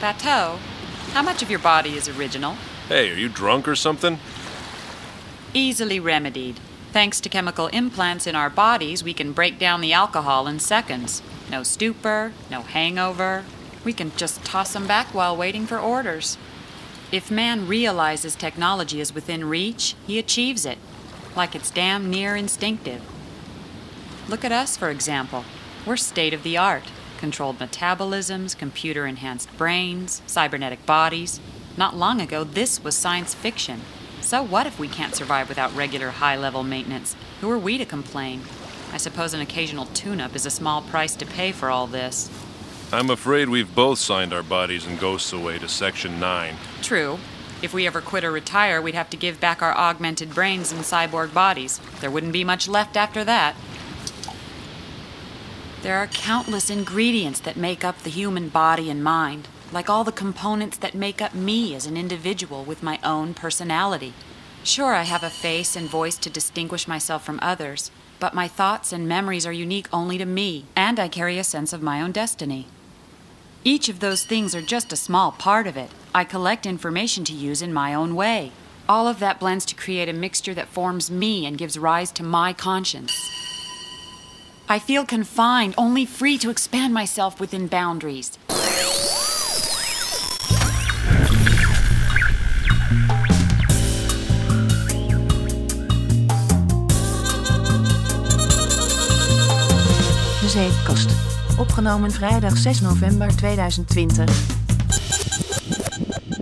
Toe? How much of your body is original? Hey, are you drunk or something? Easily remedied. Thanks to chemical implants in our bodies, we can break down the alcohol in seconds. No stupor, no hangover. We can just toss them back while waiting for orders. If man realizes technology is within reach, he achieves it, like it's damn near instinctive. Look at us, for example. We're state of the art controlled metabolisms, computer enhanced brains, cybernetic bodies. Not long ago, this was science fiction. So what if we can't survive without regular high level maintenance? Who are we to complain? I suppose an occasional tune up is a small price to pay for all this. I'm afraid we've both signed our bodies and ghosts away to Section 9. True. If we ever quit or retire, we'd have to give back our augmented brains and cyborg bodies. There wouldn't be much left after that. There are countless ingredients that make up the human body and mind, like all the components that make up me as an individual with my own personality. Sure, I have a face and voice to distinguish myself from others, but my thoughts and memories are unique only to me, and I carry a sense of my own destiny. Each of those things are just a small part of it. I collect information to use in my own way. All of that blends to create a mixture that forms me and gives rise to my conscience. I feel confined, only free to expand myself within boundaries. De Zeepkast. Opgenomen vrijdag 6 november 2020.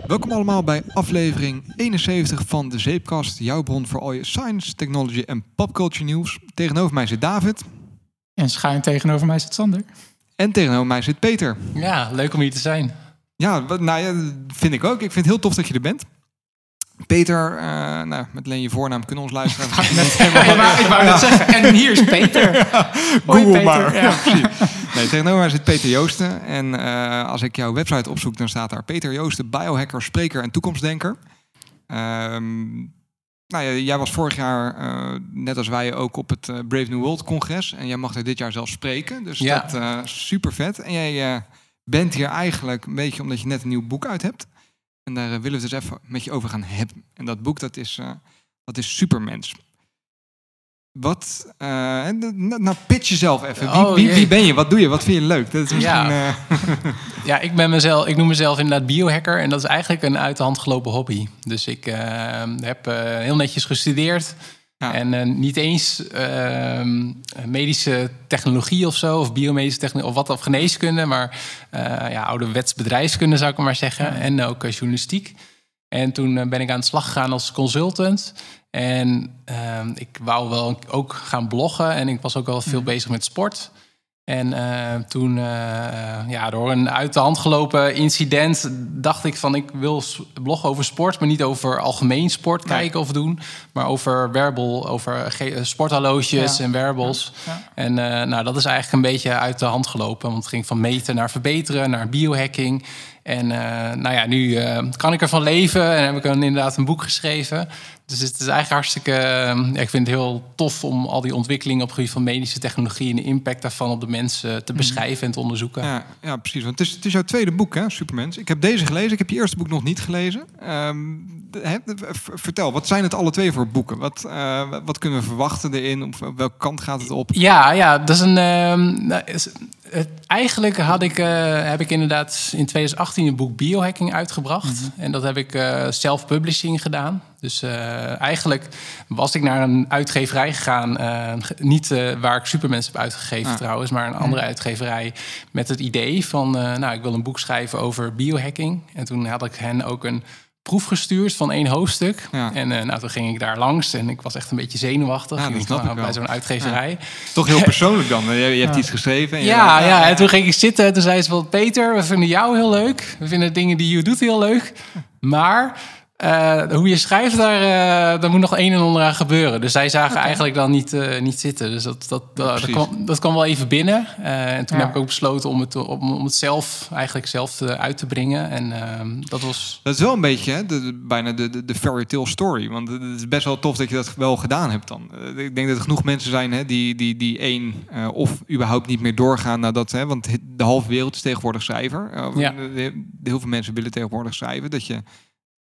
Welkom allemaal bij aflevering 71 van de Zeepkast. Jouw bron voor al je science, technology en popculture nieuws. Tegenover mij zit David. En schuin tegenover mij zit Sander. En tegenover mij zit Peter. Ja, leuk om hier te zijn. Ja, wat- nou ja, dat vind ik ook. Ik vind het heel tof dat je er bent. Peter, eh, nou, met alleen je voornaam kunnen ons luisteren. ik wou, ik wou net zeggen, en hier is Peter. Hoi, Google Peter. maar. Ja. Nee, tegenover mij zit Peter Joosten. En eh, als ik jouw website opzoek, dan staat daar Peter Joosten, biohacker, spreker en toekomstdenker. Ehm, nou ja, jij was vorig jaar, eh, net als wij, ook op het eh, Brave New World congres. En jij mag er dit jaar zelf spreken. Dus Ja. dat is super vet. En jij bent hier eigenlijk een beetje omdat je net een nieuw boek uit hebt. En daar willen we het dus even met je over gaan hebben. En dat boek, dat is, dat is Supermens. Wat, en, nou, pitch jezelf even. Wie, Oh, wie, wie ben je? Wat doe je? Wat vind je leuk? Dat is misschien... Ja. eh, Ja, ik, ben mezelf, ik noem mezelf inderdaad biohacker. En dat is eigenlijk een uit de hand gelopen hobby. Dus ik eh, heb heel netjes gestudeerd. Ja. En niet eens ehm, medische technologie of zo, of biomedische technologie, of wat, of geneeskunde, maar ja, ouderwets bedrijfskunde zou ik maar zeggen. En ook journalistiek. En toen ben ik aan de slag gegaan als consultant. En ehm, ik wou wel ook gaan bloggen. En ik was ook wel veel bezig met sport. En eh, toen, eh, ja, door een uit de hand gelopen incident, dacht ik van ik wil bloggen over sport, maar niet over algemeen sport Nee. kijken of doen, maar over wearable, over ge- eh, sporthorloges Ja. en. Ja. En eh, nou, dat is eigenlijk een beetje uit de hand gelopen, want het ging van meten naar verbeteren, naar biohacking. En eh, nou ja, nu eh, kan ik ervan leven en heb ik een, inderdaad een boek geschreven. Dus het is eigenlijk hartstikke. eh, ja, ik vind het heel tof om al die ontwikkelingen op het gebied van medische technologie en de impact daarvan op de mensen te beschrijven en te onderzoeken. ja, ja, precies. Want het is, het is jouw tweede boek, hè, Supermens. Ik heb deze gelezen. Ik heb je eerste boek nog niet gelezen. Ehm, vertel, wat zijn het alle twee voor boeken? Wat, eh, wat kunnen we verwachten erin? Op welke kant gaat het op? Ja, ja, dat is een. ehm, nou, is- het, eigenlijk had ik, eh, heb ik inderdaad in 2018 een boek biohacking uitgebracht. En dat heb ik eh self-publishing gedaan. Dus eh, eigenlijk was ik naar een uitgeverij gegaan. eh, niet eh, waar ik Supermens heb uitgegeven Ah. trouwens, maar een andere uitgeverij. Met het idee van, nou, ik wil een boek schrijven over biohacking. En toen had ik hen ook een proef gestuurd van één hoofdstuk. Ja. En eh, nou, toen ging ik daar langs en ik was echt een beetje zenuwachtig. Ja, dat nou, ik wel. bij zo'n uitgeverij. Toch heel persoonlijk dan. Je, je hebt iets geschreven. En je Ja, dacht, ja, en toen ging ik zitten en toen zei ze van... Peter, we vinden jou heel leuk. We vinden dingen die je doet heel leuk. Maar Uh, hoe je schrijft, daar, uh, daar moet nog een en ander aan gebeuren. Dus zij zagen eigenlijk dan niet, uh, niet zitten. Dus dat, dat, ja, dat, kwam, dat kwam wel even binnen. en toen ja. heb ik ook besloten om het, om, om het zelf eigenlijk zelf te, uit te brengen. En ehm, dat was... Dat is wel een beetje hè, de, bijna de, de, de fairy tale story. Want het is best wel tof dat je dat wel gedaan hebt dan. ik denk dat er genoeg mensen zijn hè, die, die, die één... of überhaupt niet meer doorgaan nadat... Hè, want de halve wereld is tegenwoordig schrijver. Ja. Heel veel mensen willen tegenwoordig schrijven. Dat je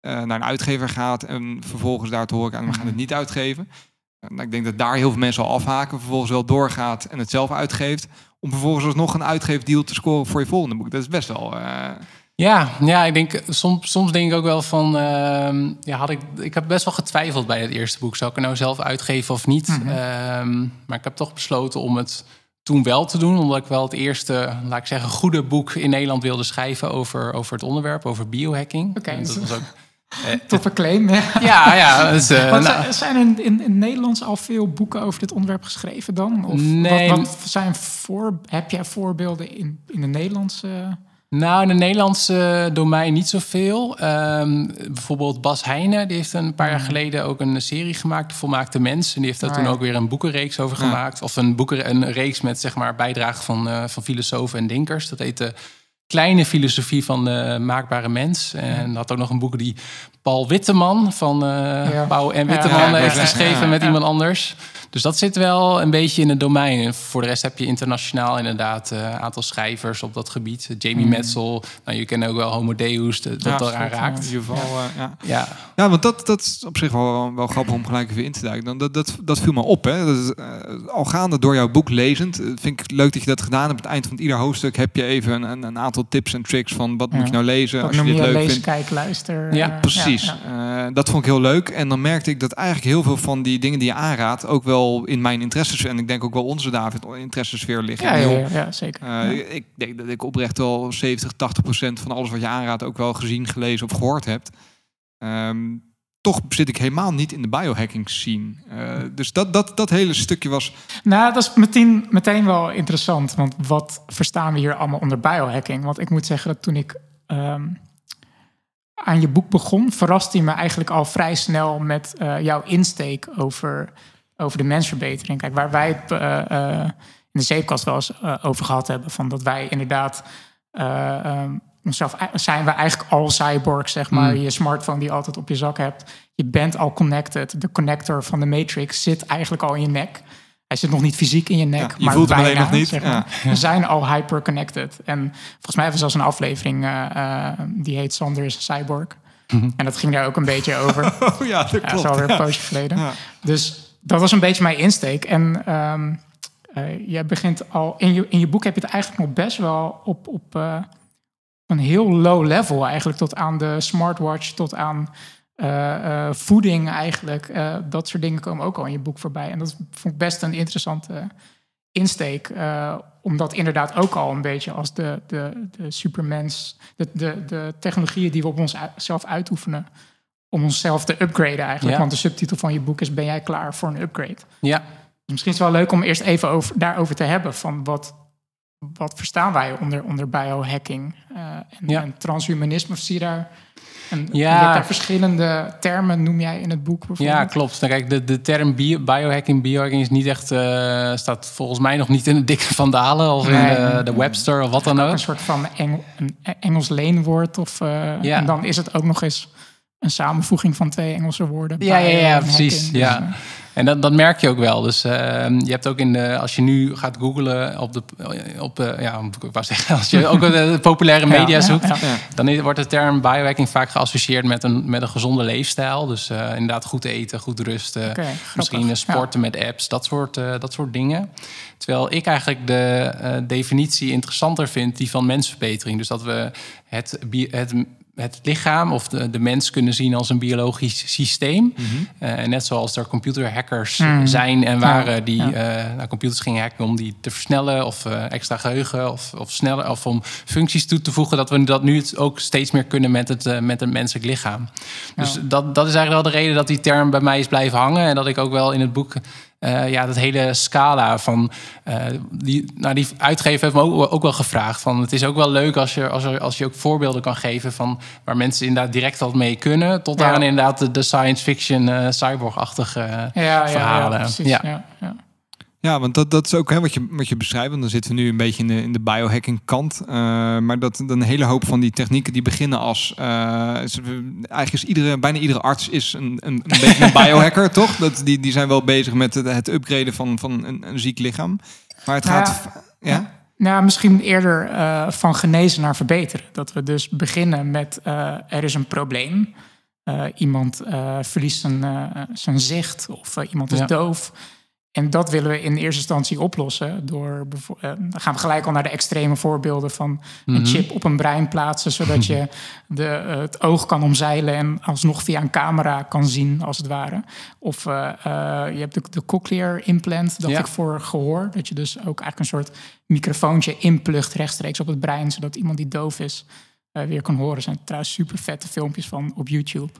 naar een uitgever gaat en vervolgens daar te horen aan, we gaan het niet uitgeven. Uh, ik denk dat daar heel veel mensen al afhaken, vervolgens wel doorgaat en het zelf uitgeeft, om vervolgens alsnog een uitgeefdeal te scoren voor je volgende boek. Dat is best wel. Uh... Ja, ja, ik denk soms, soms denk ik ook wel van, ehm, ja, had ik, ik heb best wel getwijfeld bij het eerste boek, zou ik er nou zelf uitgeven of niet? Mm -hmm. maar ik heb toch besloten om het toen wel te doen, omdat ik wel het eerste, laat ik zeggen, goede boek in Nederland wilde schrijven over, over het onderwerp, over biohacking. Oké, dat was ook Toffe claim. Ja, ja. ja dus, uh, nou. Zijn er in, in, in Nederlands al veel boeken over dit onderwerp geschreven dan? Of nee. Wat, wat zijn voor, heb jij voorbeelden in, in de Nederlandse... Nou, in het Nederlandse domein niet zoveel. Um, bijvoorbeeld Bas Heijnen, die heeft een paar jaar geleden ook een serie gemaakt, De Volmaakte Mens. En die heeft daar toen ook weer een boekenreeks over gemaakt. Of een, boeken, een reeks met zeg maar bijdrage van, uh, van filosofen en denkers. Dat heette kleine filosofie van de maakbare mens. En had ook nog een boek die Paul Witteman van uh, ja. Pauw en Witteman heeft geschreven met iemand anders. Dus dat zit wel een beetje in het domein. En voor de rest heb je internationaal inderdaad een uh, aantal schrijvers op dat gebied. Jamie mm. Metzel, nou, je kent ook wel Homo Deus, dat ja, eraan raakt. In ieder geval, uh, ja. ja. Ja, want dat, dat is op zich wel, wel grappig om gelijk even in te duiken. Dan, dat, dat, dat viel me op. Hè. Dat is, uh, al gaande door jouw boek lezend, vind ik leuk dat je dat gedaan hebt. Op het eind van ieder hoofdstuk heb je even een, een aantal tips en tricks van wat moet je nou lezen. als je dit leuk lezen, vindt. kijk, luister. Ja, precies. dat vond ik heel leuk. En dan merkte ik dat eigenlijk heel veel van die dingen die je aanraadt ook wel in mijn interesses en ik denk ook wel onze David interessesfeer liggen. Ja, ja, ja, zeker. Uh, Ik denk dat ik oprecht wel 70, 80 procent van alles wat je aanraadt ook wel gezien, gelezen of gehoord hebt. Um, toch zit ik helemaal niet in de biohacking scene. Uh, dus dat, dat, dat hele stukje was. Nou, dat is meteen, meteen wel interessant. Want wat verstaan we hier allemaal onder biohacking? Want ik moet zeggen dat toen ik um, aan je boek begon, verraste hij me eigenlijk al vrij snel met uh, jouw insteek over over de mensverbetering. Kijk, waar wij het uh, in de zeepkast wel eens uh, over gehad hebben, van dat wij inderdaad um, onszelf zijn we eigenlijk al cyborg, zeg maar. Mm. Je smartphone die je altijd op je zak hebt. Je bent al connected. De connector van de Matrix zit eigenlijk al in je nek. Hij zit nog niet fysiek in je nek, ja, je maar voelt bijna, hem nog niet. Zeg maar. ja. We zijn al hyper-connected. En volgens mij hebben we zelfs een aflevering uh, die heet Sander is cyborg. Mm -hmm. En dat ging daar ook een beetje over. Oh ja, dat klopt. Dat is alweer een poosje geleden. Dus dat was een beetje mijn insteek. En um, jij begint al in je, in je boek heb je het eigenlijk nog best wel op, op uh, een heel low level, eigenlijk tot aan de smartwatch, tot aan uh, voeding eigenlijk. dat soort dingen komen ook al in je boek voorbij. En dat vond ik best een interessante insteek. om dat inderdaad ook al een beetje als de, de, de supermens, de, de, de technologieën die we op onszelf uitoefenen om onszelf te upgraden eigenlijk. Want de subtitel van je boek is Ben jij klaar voor een upgrade? Ja. Dus misschien is het wel leuk om eerst even over, daarover te hebben. Van wat, wat verstaan wij onder, onder biohacking uh, en, ja. en transhumanisme? Of zie je daar... En ja. daar verschillende termen noem jij in het boek Ja, klopt. Dan nou, kijk, de, de term bio, biohacking, biohacking is niet echt... Uh, staat volgens mij nog niet in de dikke vandalen... of nee, in de, de, Webster of wat dan ook. Een soort van Engel, een Engels leenwoord. Of, uh, ja. En dan is het ook nog eens een samenvoeging van twee Engelse woorden. Ja, ja, ja, precies. ja. Dus, en dat, dat merk je ook wel. Dus uh, je hebt ook in de, als je nu gaat googlen op de, op, uh, ja, ik wou zeggen, als je ook de populaire media zoekt, ja, ja, dan wordt de term biohacking vaak geassocieerd met een, met een gezonde leefstijl. Dus uh, inderdaad goed eten, goed rusten, okay, misschien sporten met apps, dat soort, dat soort dingen. Terwijl ik eigenlijk de definitie interessanter vind, die van mensverbetering. Dus dat we het, het het lichaam of de, de mens kunnen zien als een biologisch systeem. Mm -hmm. net zoals er computerhackers mm. zijn en waren die ja. uh, computers gingen hacken om die te versnellen of uh, extra geheugen of, of sneller of om functies toe te voegen, dat we dat nu ook steeds meer kunnen met het, met het menselijk lichaam. Dus dat, dat is eigenlijk wel de reden dat die term bij mij is blijven hangen en dat ik ook wel in het boek eh, ja, dat hele scala van eh, die, nou, die uitgever heeft me ook, ook wel gevraagd van het is ook wel leuk als je, als, er, als je ook voorbeelden kan geven van waar mensen inderdaad direct al mee kunnen, tot Ja. aan inderdaad de, de science fiction eh cyborg-achtige Ja, ja, ja, verhalen. precies. Ja. Ja. Want dat, dat is ook hè, wat, je, wat je beschrijft. Want dan zitten we nu een beetje in de, in de biohacking kant. Eh, maar dat een hele hoop van die technieken die beginnen als... eh, eigenlijk is iedere, bijna iedere arts is een, een, een beetje een biohacker, toch? Dat, die, die zijn wel bezig met het, het upgraden van, van een, een ziek lichaam. Maar het Nou gaat... ja, Ja? Nou, misschien eerder eh, van genezen naar verbeteren. Dat we dus beginnen met er is een probleem. Iemand verliest zijn, zijn zicht of iemand is Ja. doof. En dat willen we in eerste instantie oplossen door eh, dan gaan we gelijk al naar de extreme voorbeelden van Mhm. een chip op een brein plaatsen, zodat je de, eh, het oog kan omzeilen en alsnog via een camera kan zien, als het ware. Of eh, je hebt de, de cochlear implant, dat Ja. ik voor gehoor, dat je dus ook eigenlijk een soort microfoontje inplugt rechtstreeks op het brein, zodat iemand die doof is weer kan horen. Er zijn trouwens super vette filmpjes van op YouTube.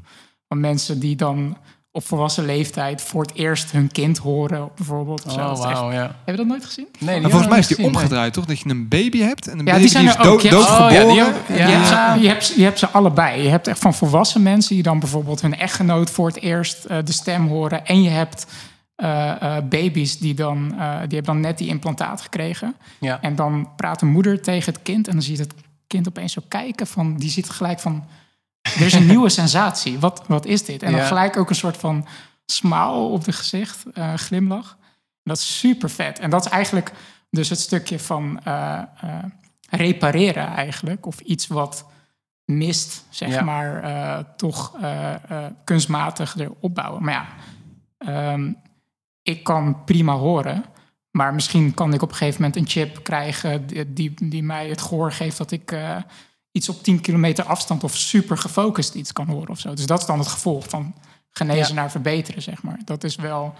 Van mensen die dan op volwassen leeftijd voor het eerst hun kind horen, bijvoorbeeld. Oh, echt- wauw, ja. Heb je dat nooit gezien? Nee, die Maar volgens mij is die omgedraaid, toch? Dat je een baby hebt en een Ja, baby die zijn is ook. dood, Je hebt- doodgeboren. Ja, die ook- Je, Ja. hebt ze, je, hebt, ze- je hebt ze allebei. Je hebt echt van volwassen mensen die dan bijvoorbeeld hun echtgenoot voor het eerst eh, de stem horen. En je hebt eh, eh, baby's die dan, eh, die hebben dan net die implantaat gekregen. Ja. En dan praat de moeder tegen het kind en dan zie je het kind opeens zo kijken van, die ziet gelijk van, er is een nieuwe sensatie. Wat, wat is dit? En dan gelijk ook een soort van smile op de gezicht, eh, glimlach. Dat is super vet. En dat is eigenlijk dus het stukje van eh, eh, repareren eigenlijk. Of iets wat mist, zeg Ja. maar, toch kunstmatig weer opbouwen. Maar ja, ehm, ik kan prima horen. Maar misschien kan ik op een gegeven moment een chip krijgen die, die, die mij het gehoor geeft dat ik iets op 10 kilometer afstand of super gefocust iets kan horen of zo. Dus dat is dan het gevolg van genezen Ja. naar verbeteren, zeg maar. Dat is wel.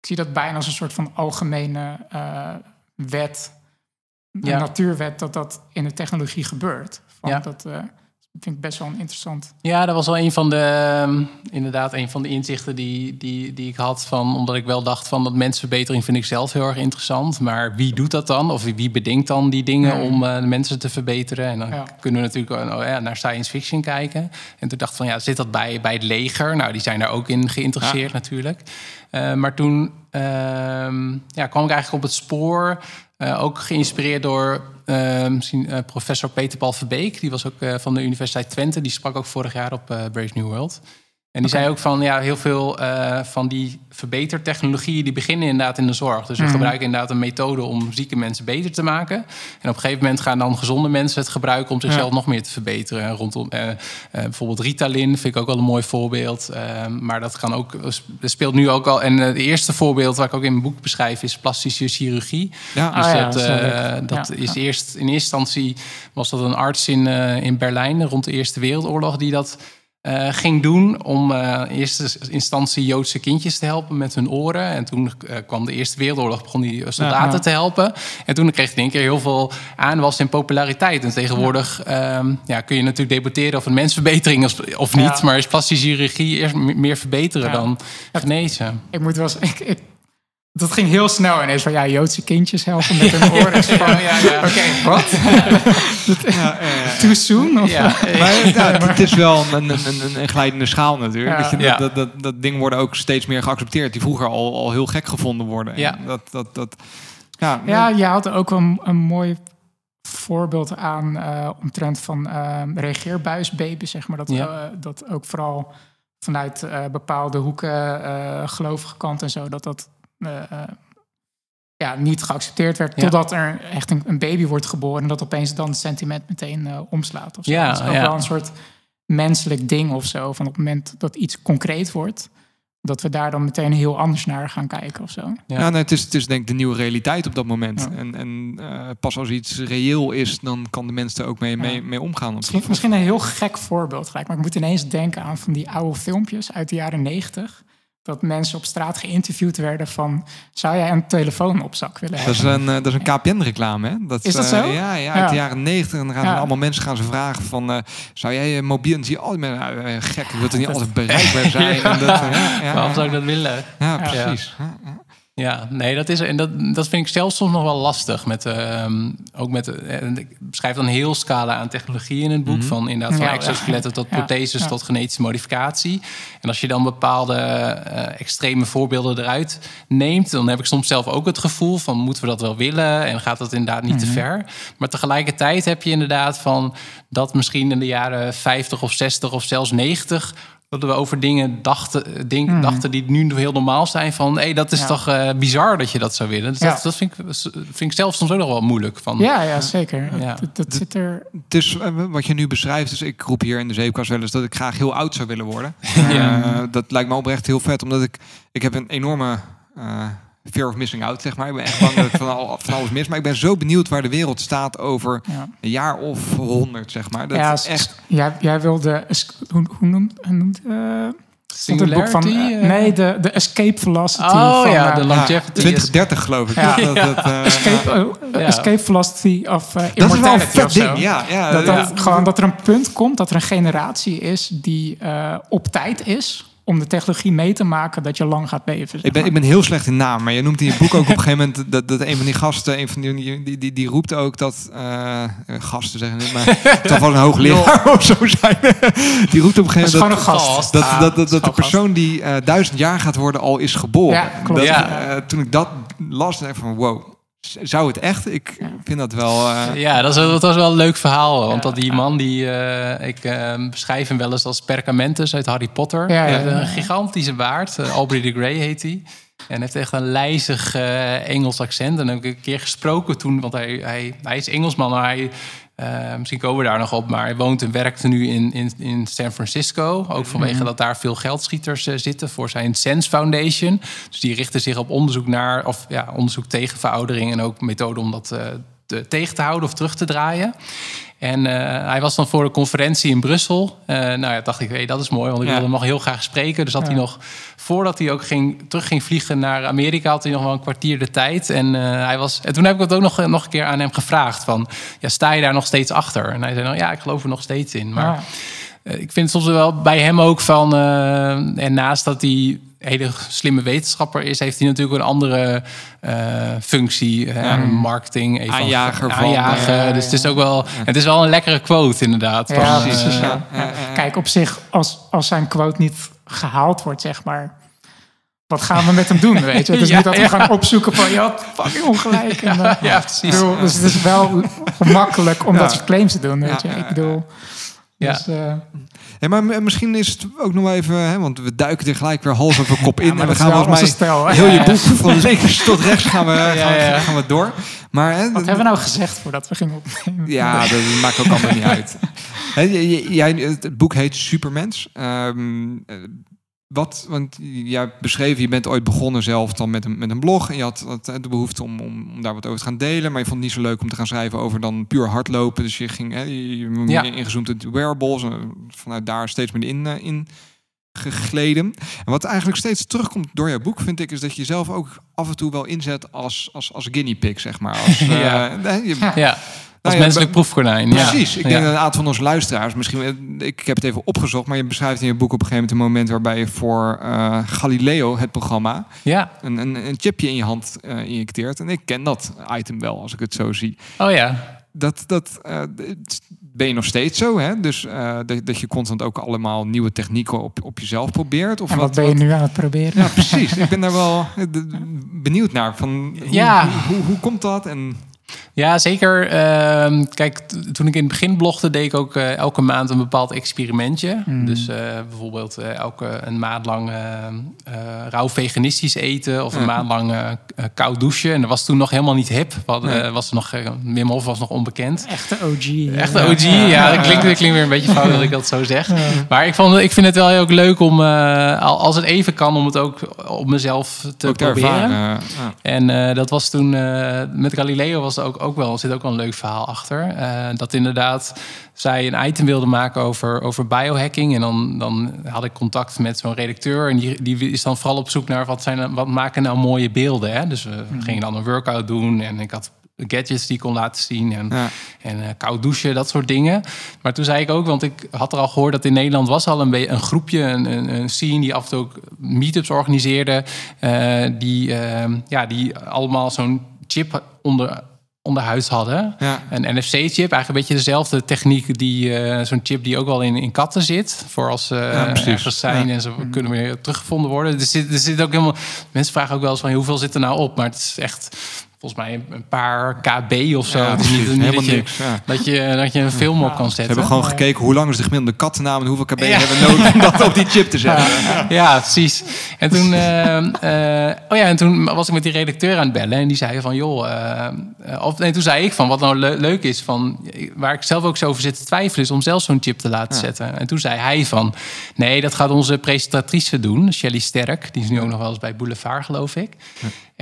Ik zie dat bijna als een soort van algemene eh, wet, Ja. natuurwet, dat dat in de technologie gebeurt. Van Ja. Dat eh, vind ik best wel interessant. Ja, dat was wel een van de, ehm, inderdaad, een van de inzichten die, die, die ik had. Van, omdat ik wel dacht van dat mensverbetering vind ik zelf heel erg interessant. Maar wie doet dat dan? Of wie bedenkt dan die dingen om eh, de mensen te verbeteren? En dan Ja. kunnen we natuurlijk uh, ja, naar science fiction kijken. En toen dacht ik van ja, zit dat bij, bij het leger? Nou, die zijn daar ook in geïnteresseerd natuurlijk. Uh, maar toen ehm, ja, kwam ik eigenlijk op het spoor. Uh, ook geïnspireerd door uh, misschien, uh, professor Peter Paul Verbeek. Die was ook uh, van de Universiteit Twente. Die sprak ook vorig jaar op Brave New World. En die Okay. zei ook van ja, heel veel uh, van die verbetertechnologieën die beginnen inderdaad in de zorg. Dus we Mhm. gebruiken inderdaad een methode om zieke mensen beter te maken. En op een gegeven moment gaan dan gezonde mensen het gebruiken om zichzelf Ja. nog meer te verbeteren. En Rondom uh, uh, bijvoorbeeld Ritalin vind ik ook wel een mooi voorbeeld. Maar dat kan ook, dat speelt nu ook al. En het eerste voorbeeld waar ik ook in mijn boek beschrijf is plastische chirurgie. Ja, Dus Ah ja, dat, dat is dat eerst in eerste instantie was dat een arts in, in Berlijn rond de Eerste Wereldoorlog die dat uh, ging doen om uh, in eerste instantie Joodse kindjes te helpen met hun oren. En toen uh, kwam de Eerste Wereldoorlog, begon die soldaten Ja, ja. te helpen. En toen kreeg hij in één keer heel veel aanwas en populariteit. En tegenwoordig ja. ja, kun je natuurlijk debatteren of een mensverbetering is of niet. Maar is plastische chirurgie eerst me- meer verbeteren dan genezen? Ik moet wel eens- ik, ik, dat ging heel snel ineens van ja, Joodse kindjes helpen met hun oren. Van, ja, ja. Oké, wat? Too soon? Of, Ja, Maar ja, het is wel een, een, een, een glijdende schaal natuurlijk. Ja. Dat, je, Ja. dat, dat, dat, dat dingen worden ook steeds meer geaccepteerd. Die vroeger al, al heel gek gevonden worden. Ja. En Dat, dat, dat, ja, Ja, je had ook een, een mooi voorbeeld aan eh omtrent van eh reageerbuisbaby, zeg maar. Dat, Ja. eh, dat ook vooral vanuit eh, bepaalde hoeken, eh gelovige kant en zo, dat dat ja, niet geaccepteerd werd. Ja. Totdat er echt een, een baby wordt geboren en dat opeens dan het sentiment meteen eh, omslaat. Of zo. Ja, dat is ook ja. wel een soort menselijk ding of zo. Van op het moment dat iets concreet wordt, dat we daar dan meteen heel anders naar gaan kijken of zo. Ja. Ja, nee, het, is, het is denk ik de nieuwe realiteit op dat moment. Ja. En, en eh, pas als iets reëel is, dan kan de mens er ook mee, mee, mee omgaan. Misschien, misschien een heel gek voorbeeld gelijk, maar ik moet ineens denken aan van die oude filmpjes uit de jaren negentig. Dat mensen op straat geïnterviewd werden van... zou jij een telefoon op zak willen Dat hebben? is een, eh, dat is een KPN-reclame, hè? Dat, Is dat eh, zo? ja, ja, uit Ja. de jaren negentig. En dan gaan Ja. allemaal mensen gaan ze vragen van... eh, zou jij je mobiel... En zie je altijd met nou, gek, ik wil er niet altijd bereikbaar zijn. Ja. En dat, ja, ja, Waarom zou ik dat willen? Ja, precies. Ja, nee, dat is en dat, dat vind ik zelf soms nog wel lastig. Met, ehm, ook met, eh, ik beschrijf dan een heel scala aan technologie in het boek. Van inderdaad van Ja, exoskeletten tot protheses ja. tot genetische modificatie. En als je dan bepaalde eh, extreme voorbeelden eruit neemt, dan heb ik soms zelf ook het gevoel van moeten we dat wel willen en gaat dat inderdaad niet te ver. Maar tegelijkertijd heb je inderdaad van dat misschien in de jaren 50 of 60 of zelfs 90 dat we over dingen dachten, ding, dachten die nu heel normaal zijn. Van hé, dat is Ja. toch eh, bizar dat je dat zou willen. Dus Ja. dat, dat vind, ik, vind ik zelf soms ook nog wel moeilijk. Van, Ja, ja, zeker. Ja. Dat, dat zit er... Dus eh, wat je nu beschrijft, dus ik roep hier in de zeepkast wel eens dat ik graag heel oud zou willen worden. Ja. Eh, dat lijkt me oprecht heel vet, omdat ik, ik heb een enorme eh, fear of missing out, zeg maar. Ik ben echt bang dat ik van, al, van alles mis. Maar ik ben zo benieuwd waar de wereld staat over Ja. een jaar of honderd, zeg maar. Dat ja, is echt... Jij, jij wilde... Hoe, hoe noemt... Hoe noemt eh, het boek van... Eh, eh? nee, de, de escape velocity Oh van... ja, de longevity. is- 2030 geloof ik. Ja. Dat, dat, eh, escape, velocity of dat is wel een immortality vet of zo. ding, ja. ja Dat, ja. dat, gewoon, dat er een punt komt, dat er een generatie is die eh, op tijd is om de technologie mee te maken dat je lang gaat leven. zeg Ik ben, ik ben heel slecht in naam, maar je noemt in je boek ook op een gegeven moment dat, dat een van die gasten, een van die, die, die, die roept ook dat eh, eh, gasten zeggen niet, maar zal wel een hoogleraar of zo zijn. die roept op een gegeven moment een gast. dat, dat, dat, dat de persoon die eh, duizend jaar gaat worden al is geboren. Ja, klopt. Dat, Ja. eh, toen ik dat las, dacht ik van wow, zou het echt? Ik vind dat wel. eh, Ja, dat, is, dat was wel een leuk verhaal. Want dat die man, die, eh, ik eh, beschrijf hem wel eens als Perkamentus uit Harry Potter. Ja, een gigantische baard. eh, Aubrey de Grey heet hij. En heeft echt een lijzig Engels accent. En dan heb ik een keer gesproken toen, want hij, hij, hij is Engelsman. Maar hij, eh, misschien komen we daar nog op, maar hij woont en werkt nu in, in, in San Francisco. Ook vanwege dat daar veel geldschieters eh, zitten voor zijn Sense Foundation. Dus die richten zich op onderzoek naar, of ja, onderzoek tegen veroudering en ook methoden om dat eh, te- tegen te houden of terug te draaien. En eh, hij was dan voor de conferentie in Brussel. Eh, nou ja, dacht ik, hey, dat is mooi, want ik wilde hem nog heel graag spreken. Dus had hij nog, voordat hij ook ging, terug ging vliegen naar Amerika, had hij nog wel een kwartier de tijd. En, eh, hij was, en toen heb ik het ook nog, nog een keer aan hem gevraagd: van, ja, sta je daar nog steeds achter? En hij zei, nou ja, ik geloof er nog steeds in. Maar ik vind soms wel bij hem ook van. en naast dat hij hele slimme wetenschapper is, heeft hij natuurlijk een andere eh, functie. eh, marketing, even Aanjager van, aanjagen. ja, ja, Dus het is ja. ook wel. Het is wel een lekkere quote, inderdaad. Ja, van, precies. eh, ja. Ja. Kijk, op zich, als, als zijn quote niet gehaald wordt, zeg maar... Wat gaan we met hem doen, weet je? Het is Ja, niet dat we ja. gaan opzoeken van... Je had fucking ongelijk. En, eh, ja, precies. bedoel, dus het is wel gemakkelijk om Ja. dat soort claims te doen, weet je? Ik bedoel... Ja. Dus, eh, Ja, maar misschien is het ook nog even, hè, want we duiken er gelijk weer hals over kop in. en we gaan volgens mij hè? heel je boek van links tot rechts gaan we, gaan, we- gaan we door. Maar hè, wat hebben we nou gezegd voordat we gingen opnemen? Ja, dat maakt ook allemaal niet uit. Hè, Jij, het boek heet Supermens. Ehm, eh, wat, want jij hebt beschreven, je bent ooit begonnen zelf dan met een, met een blog. En je had, had de behoefte om, om, om daar wat over te gaan delen. Maar je vond het niet zo leuk om te gaan schrijven over dan puur hardlopen. Dus je ging hè, je, je Ja. ingezoomd op de wearables. En vanuit daar steeds meer in, eh, in gegleden. En wat eigenlijk steeds terugkomt door jouw boek, vind ik, is dat je zelf ook af en toe wel inzet als, als, als guinea pig, zeg maar. Als, eh, Ja. je- Ja, als ja, menselijk proefkonijn. ja. Precies. Ik Ja. denk dat een aantal van onze luisteraars misschien. Ik heb het even opgezocht, maar je beschrijft in je boek op een gegeven moment een moment waarbij je voor eh, Galileo, het programma, Ja. een, een, een chipje in je hand eh, injecteert. En ik ken dat item wel, als ik het zo zie. Oh ja. Dat, dat eh, het- ben je nog steeds zo, hè? Dus eh, dat, dat je constant ook allemaal nieuwe technieken op, op jezelf probeert. Of En wat ben je nu aan het proberen? Ja, precies. ik ben daar wel de- benieuwd naar. Van hoe, Ja. hoe, hoe, hoe komt dat? En Ja, zeker. Ehm, kijk, toen ik in het begin blogde, deed ik ook eh, elke maand een bepaald experimentje. Hmm. Dus eh, bijvoorbeeld eh, elke een maand lang rauw veganistisch eten of een Ja. maand lang koud douchen. En dat was toen nog helemaal niet hip. Nee. was nog, Wim Hof was nog onbekend. Echte OG. Echte OG, ja, dat klinkt, dat klinkt weer een beetje fout dat ik dat zo zeg. Maar ik, vond, ik vind het wel heel leuk om, al- als het even kan, om het ook op mezelf te ook proberen. En dat was toen met Galileo was ook, ook wel, zit ook wel een leuk verhaal achter. Eh, dat inderdaad zij een item wilde maken over, over biohacking. En dan, dan had ik contact met zo'n redacteur. En die, die is dan vooral op zoek naar wat, zijn, wat maken nou mooie beelden. Hè? Dus we gingen dan een workout doen. En ik had gadgets die ik kon laten zien. En, Ja. en eh, koud douchen, dat soort dingen. Maar toen zei ik ook, want ik had er al gehoord dat in Nederland was al een, een groepje, een, een, een scene die af en toe ook meetups organiseerde. eh, die, ja, die allemaal zo'n chip onder, onder huis hadden. Ja. Een NFC-chip, eigenlijk een beetje dezelfde techniek die eh, zo'n chip die ook wel in, in katten zit. Voor als ze Ja, ergens zijn en ze kunnen weer teruggevonden worden. Er zit, er zit ook helemaal. Mensen vragen ook wel eens van hoeveel zit er nou op, maar het is echt volgens mij een paar KB of zo. Ja, precies. niet Helemaal dat, je, niks, ja. dat, je, dat je een film op kan Ze zetten. hebben gewoon gekeken hoe lang is de gemiddelde kattennaam en hoeveel KB Ja. hebben we nodig om dat op die chip te zetten. Ja, precies. En toen, eh, eh, oh ja, en toen was ik met die redacteur aan het bellen. En die zei van, joh... eh, of, nee, toen zei ik van, wat nou le- leuk is... Van, waar ik zelf ook zo over zit te twijfelen... is om zelf zo'n chip te laten zetten. En toen zei hij van... nee, dat gaat onze presentatrice doen. Shelly Sterk. Die is nu ook nog wel eens bij Boulevard, geloof ik.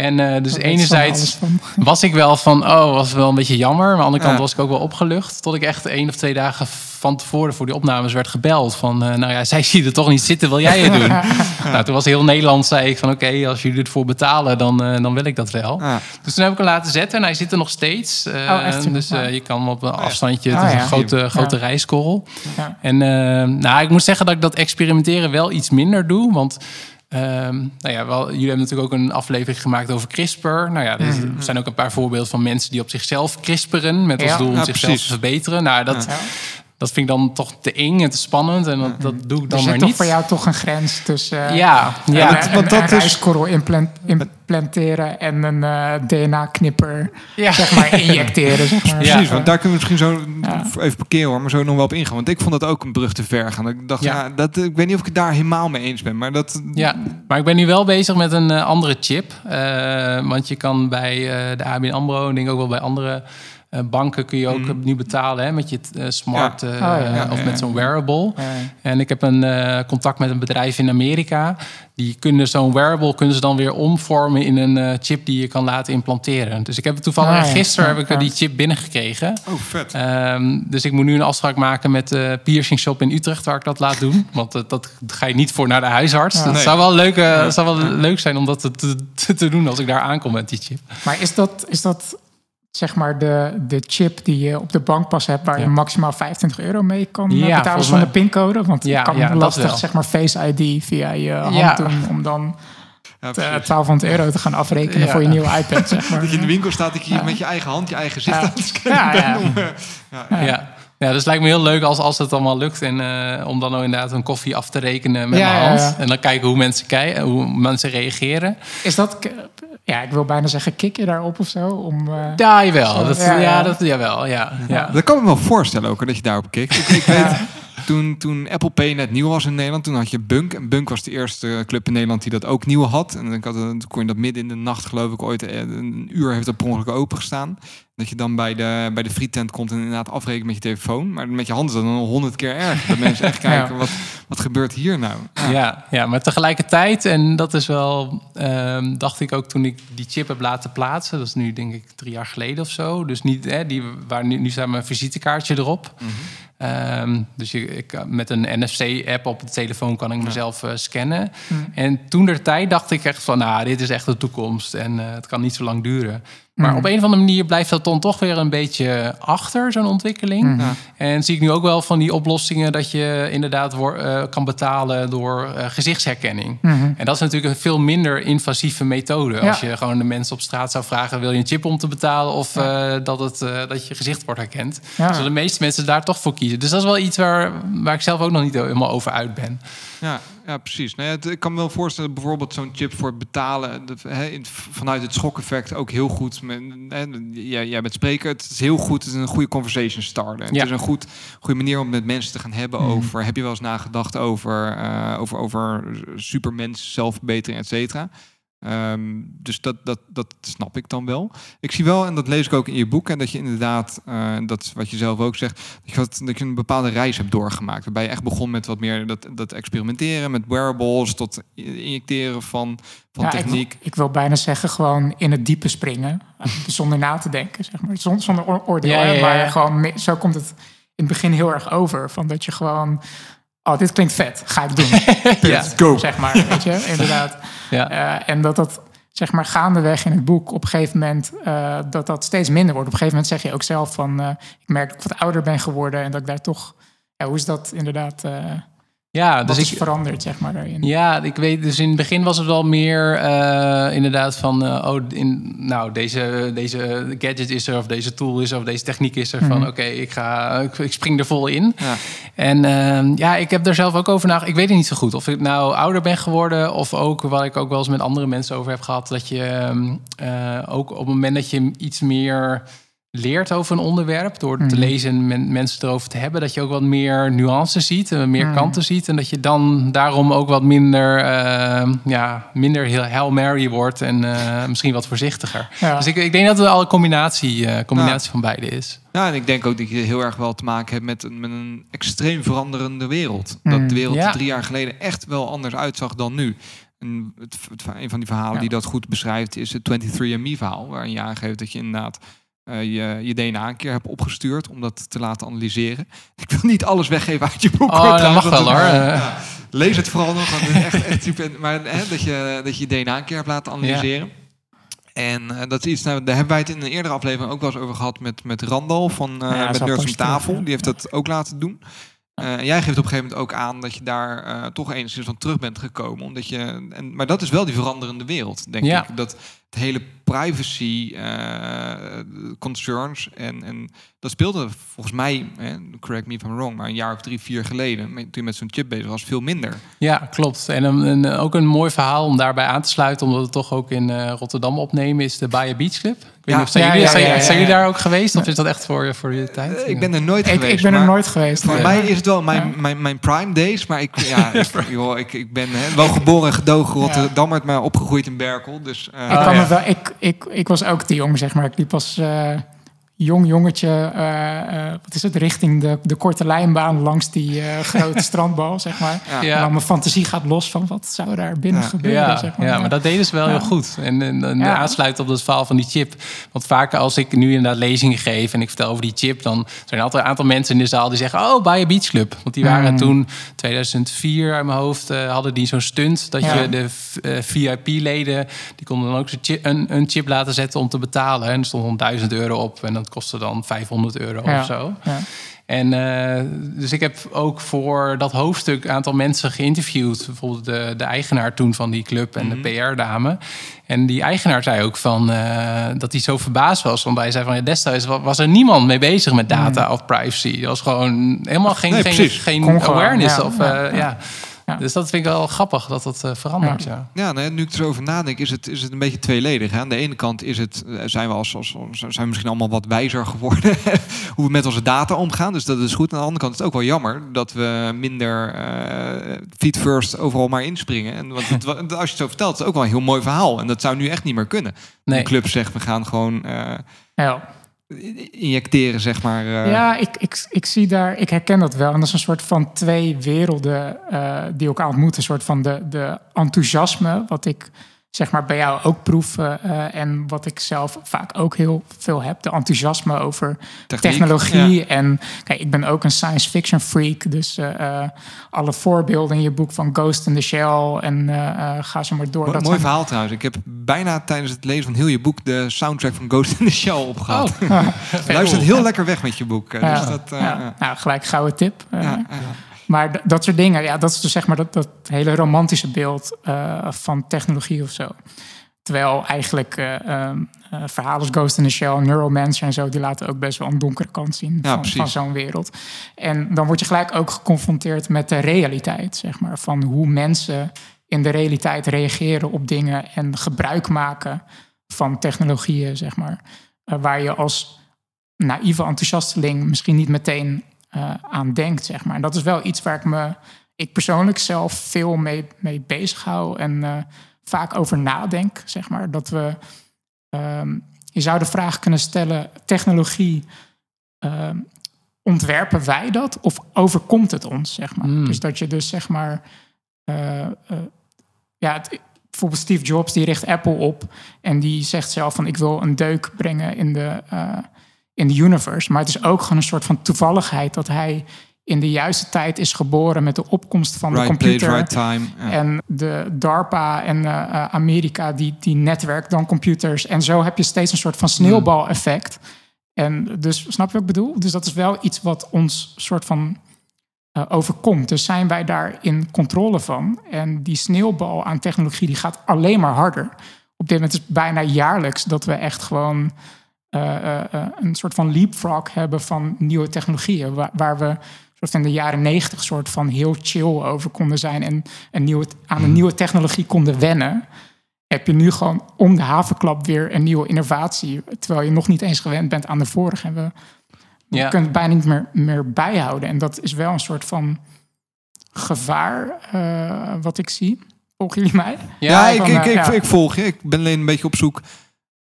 En eh, dus enerzijds was ik wel van... oh, was wel een beetje jammer. Maar aan de andere kant Ja. was ik ook wel opgelucht. Tot ik echt één of twee dagen van tevoren... voor die opnames werd gebeld. Van, eh, nou ja, zij ziet er toch niet zitten. Wil jij het doen? Nou, toen was heel Nederland, zei ik van oké, als jullie ervoor betalen, dan, eh, dan wil ik dat wel. Ja. Dus toen heb ik hem laten zetten en hij zit er nog steeds. Eh, Oh, echt? Dus eh, je kan hem op een afstandje, Oh, het is ja. een grote, grote rijskorrel. Ja. En nou, ik moet zeggen dat ik dat experimenteren wel iets minder doe, want... ehm, nou ja, wel, jullie hebben natuurlijk ook een aflevering gemaakt over CRISPR. Nou ja, er er zijn ook een paar voorbeelden van mensen die op zichzelf CRISPeren met als Ja. doel om Ja, zichzelf precies. te verbeteren. Nou, dat. Dat vind ik dan toch te eng en te spannend en dat, dat doe ik Er dan zit maar toch niet. voor jou toch een grens tussen eh, Ja, ja. een, want dat een is- implant- implanteren en een eh, DNA-knipper Ja. zeg maar injecteren. Zeg maar. Ja. Precies, want daar kunnen we misschien zo Ja. even parkeren hoor, maar zo nog wel op ingaan. Want ik vond dat ook een brug te ver gaan. Ik dacht, ja. Ja. dat, ik weet niet of ik het daar helemaal mee eens ben, maar dat... Ja, maar ik ben nu wel bezig met een eh, andere chip. Eh, want je kan bij eh, de ABN AMRO, en ik denk ook wel bij andere banken... kun je ook Mhm. nu betalen hè, met je eh, smart Ja. eh, Oh, ja, of met zo'n wearable. Ja. En ik heb een eh, contact met een bedrijf in Amerika. Die kunnen zo'n wearable kunnen ze dan weer omvormen in een eh, chip die je kan laten implanteren. Dus ik heb toevallig ja. gisteren heb ik die chip binnengekregen. Oh, vet. Ehm, dus ik moet nu een afspraak maken met de piercing shop in Utrecht waar ik dat laat doen. Want eh, dat ga je niet voor naar de huisarts. Ja. Dat Nee. zou wel, leuk, eh, zou wel leuk zijn om dat te, te, te doen als ik daar aankom met die chip. Maar is dat, is dat zeg maar de, de chip die je op de bankpas hebt... waar Ja. je maximaal 25 euro mee kan eh, Ja, betalen zonder mij. pincode? Want Ja, je kan lastig zeg maar Face ID via je hand Ja. doen... om dan Ja, eh, precies. 1200 euro te gaan afrekenen Ja. voor je nieuwe iPad, zeg maar. Dat je in de winkel staat, dat je Ja. met je eigen hand je eigen gezicht Ja. aan het scannen Ja, ja. Ja. Dus het lijkt me heel leuk als, als het allemaal lukt. En eh, om dan ook inderdaad een koffie af te rekenen met Ja, mijn hand. ja. En dan kijken hoe mensen, kijken, hoe mensen reageren. Is dat... Ja, ik wil bijna zeggen, kik je daarop of zo? Om, eh, Ja, jawel. Zo, Dat, ja, ja, ja. Dat, jawel. Ja, ja. Dat kan ik me wel voorstellen ook, dat je daarop kikt. Ik, ik weet, toen, toen Apple Pay net nieuw was in Nederland, toen had je Bunk. En Bunk was de eerste club in Nederland die dat ook nieuw had. En ik had, toen kon je dat midden in de nacht, geloof ik, ooit eh, een uur heeft dat per ongeluk opengestaan. Dat je dan bij de, bij de frietent kon en inderdaad afrekenen met je telefoon. Maar met je hand is dat dan nog honderd keer erger. Dat mensen echt kijken, wat, wat gebeurt hier nou? Ja, ja, maar tegelijkertijd, en dat is wel, ehm, dacht ik ook toen ik die chip heb laten plaatsen. Dat is nu denk ik drie jaar geleden of zo. Dus niet, hè, die, waar nu, nu staat mijn visitekaartje erop. Ehm, dus je, ik, met een NFC-app op de telefoon kan ik mezelf eh, scannen. En toen der tijd dacht ik echt van, nou, dit is echt de toekomst. En eh, het kan niet zo lang duren. Maar op een of andere manier blijft dat dan toch weer een beetje achter, zo'n ontwikkeling. Ja. En zie ik nu ook wel van die oplossingen dat je inderdaad eh, kan betalen door eh, gezichtsherkenning. Mhm. En dat is natuurlijk een veel minder invasieve methode. Ja. Als je gewoon de mensen op straat zou vragen: wil je een chip om te betalen of eh, dat, het, eh, dat je gezicht wordt herkend? Ja. Zullen de meeste mensen daar toch voor kiezen. Dus dat is wel iets waar, waar ik zelf ook nog niet helemaal over uit ben. Ja, ja precies. Nou ja, het- ik kan me wel voorstellen, bijvoorbeeld zo'n chip voor het betalen, de, in- vanuit het schokeffect ook heel goed. Jij, jij bent spreker, het is heel goed, het is een goede conversation starter. Het is een goed, goede manier om met mensen te gaan hebben Mhm. over, heb je wel eens nagedacht over, eh, over, over supermens, zelfverbetering, et cetera. Ehm, dus dat, dat, dat snap ik dan wel. Ik zie wel, en dat lees ik ook in je boek, en dat je inderdaad, uh, dat is wat je zelf ook zegt, dat je, wat, dat je een bepaalde reis hebt doorgemaakt. Waarbij je echt begon met wat meer dat, dat experimenteren met wearables tot injecteren van, van ja, techniek. Ik, ik, wil bijna zeggen, gewoon in het diepe springen, zonder na te denken, zeg maar. Zonder, zonder oordeel, ja, ja, maar gewoon, zo komt het in het begin heel erg over. Van dat je gewoon oh, dit klinkt vet, ga ik doen. ja, go. Zeg maar, weet je, inderdaad. Ja. Uh, en dat dat, zeg maar, gaandeweg in het boek op een gegeven moment, uh, dat dat steeds minder wordt. Op een gegeven moment zeg je ook zelf van, uh, ik merk dat ik wat ouder ben geworden en dat ik daar toch, ja, hoe is dat inderdaad... Ja, dus is ik, veranderd, zeg maar, daarin? Ja, ik weet, dus in het begin was het wel meer uh, inderdaad van... Uh, oh, in, nou, deze, deze gadget is er, of deze tool is er, of deze techniek is er. Mm. Van, mhm. oké, ik ga, ik, ik, spring er vol in. Ja. En uh, ja, ik heb daar zelf ook over nagedacht. Ik weet het niet zo goed of ik nou ouder ben geworden... of ook, wat ik ook wel eens met andere mensen over heb gehad... dat je ehm, ook op het moment dat je iets meer leert over een onderwerp, door te mhm. lezen en mensen erover te hebben, dat je ook wat meer nuances ziet en meer mhm. kanten ziet. En dat je dan daarom ook wat minder, uh, ja, minder heel Mary wordt en uh, misschien wat voorzichtiger. Dus ik, ik denk dat het al een combinatie, uh, combinatie ja. van beide is. Ja, en ik denk ook dat je heel erg wel te maken hebt met een, met een extreem veranderende wereld. Dat mhm. de wereld ja. drie jaar geleden echt wel anders uitzag dan nu. En het, het, een van die verhalen die dat goed beschrijft is het 23andMe-verhaal, waarin je aangeeft dat je inderdaad je, je DNA een keer hebt opgestuurd om dat te laten analyseren. Ik wil niet alles weggeven uit je boek. Oh, dat mag wel hoor. Ja, lees het vooral nog. Want het is echt, echt super. Maar hè, dat, je, dat je DNA een keer hebt laten analyseren. Ja. En uh, dat is iets, nou, daar hebben wij het in een eerdere aflevering ook wel eens over gehad met, met Randal van uh, ja, met Nerds om Tafel. Die heeft dat ook laten doen. Uh, en jij geeft op een gegeven moment ook aan dat je daar uh, toch enigszins van terug bent gekomen. Omdat je, en, maar dat is wel die veranderende wereld, denk ja. ik. Dat het hele privacy uh, concerns en, en dat speelde volgens mij, eh, correct me if I'm wrong, maar een jaar of drie, vier geleden, toen je met zo'n chip bezig was, veel minder. Ja, klopt. En een, een, ook een mooi verhaal om daarbij aan te sluiten, omdat we het toch ook in uh, Rotterdam opnemen, is de Bayer Beach Club. Ik weet ja, niet of zijn, ja, jullie, ja, zijn, zijn, jullie daar ook geweest, of is dat echt voor, voor je tijd? Ik ben er nooit ik, geweest. Ik ben er nooit geweest. Voor mij is het wel mijn, mijn, mijn prime days, maar ik, ja, ik, joh, ik, ik ben hè, wel geboren en gedogen Rotterdam, maar opgegroeid in Berkel. Dus, ik, kan me wel, ik, ik, ik was ook te jong, zeg maar. Ik liep pas uh, jong jongetje, uh, uh, wat is het, richting de, de korte lijnbaan langs die grote strandbal, zeg maar. Ja. En dan mijn fantasie gaat los van wat zou daar binnen gebeuren, ja. zeg maar. Ja, maar dat deden ze wel heel goed. En, en, en aansluit op het verhaal van die chip. Want vaak als ik nu inderdaad lezingen geef en ik vertel over die chip, dan zijn er altijd een aantal mensen in de zaal die zeggen, oh, bij Beach Club. Want die waren mm. toen, 2004 uit mijn hoofd, hadden die zo'n stunt, dat je de VIP-leden, die konden dan ook een, een chip laten zetten om te betalen. En er stond 1000 euro op en dat kostte dan 500 euro ja. of zo. Ja. En uh, dus ik heb ook voor dat hoofdstuk een aantal mensen geïnterviewd. Bijvoorbeeld de, de eigenaar toen van die club en mm -hmm. de mhm. PR-dame. En die eigenaar zei ook van uh, dat hij zo verbaasd was. Want hij zei van ja, destijds was er niemand mee bezig met data mm. of privacy. Er was gewoon helemaal geen, nee, geen, geen awareness. Ja, of, uh, ja. Dus dat vind ik wel grappig dat dat uh, verandert. Ja, ja. ja nu ik erover nadenk, is het, is het een beetje tweeledig. Hè? Aan de ene kant is het, eh, zijn we als, als, zijn we misschien allemaal wat wijzer geworden hoe we met onze data omgaan. Dus dat is goed. Aan de andere kant is het ook wel jammer dat we minder uh, feet first overal maar inspringen. En want het, als je het zo vertelt, is het ook wel een heel mooi verhaal. En dat zou nu echt niet meer kunnen. Nee. De club zegt, we gaan gewoon... Uh, ja injecteren, zeg maar. Uh... Ja, ik, ik, ik zie daar, ik herken dat wel. En dat is een soort van twee werelden uh, die elkaar ontmoeten. Een soort van de, de enthousiasme, wat ik zeg maar bij jou ook proeven. Uh, en wat ik zelf vaak ook heel veel heb. De enthousiasme over technologie. En kijk, ik ben ook een science fiction freak. Dus uh, alle voorbeelden in je boek van Ghost in the Shell. En ga zo maar door. Mo dat mooi verhaal trouwens. Ik heb bijna tijdens het lezen van heel je boek de soundtrack van Ghost in the Shell opgehaald. Oh. Luistert heel lekker weg met je boek. Dus dat, ja. Nou, gelijk gouden tip. Maar dat soort dingen, ja, dat is dus zeg maar dat, dat hele romantische beeld uh, van technologie of zo. Terwijl eigenlijk uh, uh, verhalen als Ghost in the Shell, Neuromancer en zo, die laten ook best wel een donkere kant zien ja, van, van zo'n wereld. En dan word je gelijk ook geconfronteerd met de realiteit, zeg maar, van hoe mensen in de realiteit reageren op dingen en gebruik maken van technologieën, zeg maar. waar je als naïeve enthousiasteling misschien niet meteen uh, aan denkt, zeg maar. En dat is wel iets waar ik me, ik persoonlijk zelf veel mee, mee bezig hou en uh, vaak over nadenk, zeg maar. Dat we, ehm, je zou de vraag kunnen stellen, technologie, ehm, ontwerpen wij dat of overkomt het ons, zeg maar? Hmm. Dus dat je dus, zeg maar, eh, eh, ja, het- bijvoorbeeld Steve Jobs, die richt Apple op en die zegt zelf van, ik wil een deuk brengen in de, eh, in de universe. Maar het is ook gewoon een soort van toevalligheid dat hij in de juiste tijd is geboren met de opkomst van de place, computer. right time. Ja. En de DARPA en eh, eh, Amerika, die, die netwerkt dan computers. En zo heb je steeds een soort van sneeuwbaleffect. En dus, snap je wat ik bedoel? Dus dat is wel iets wat ons soort van eh, overkomt. Dus zijn wij daar in controle van? En die sneeuwbal aan technologie, die gaat alleen maar harder. Op dit moment is het bijna jaarlijks dat we echt gewoon een soort van leapfrog hebben van nieuwe technologieën. Waar, waar we soort van in de jaren negentig soort van heel chill over konden zijn en een nieuwe, aan een nieuwe technologie konden wennen. Heb je nu gewoon om de havenklap weer een nieuwe innovatie, terwijl je nog niet eens gewend bent aan de vorige. En we, we Ja. kunnen het bijna niet meer, meer bijhouden. En dat is wel een soort van gevaar eh, wat ik zie. Volgen jullie mij? Ja, ik, van, ik, eh, ik, ja. ik volg je. Ik ben alleen een beetje op zoek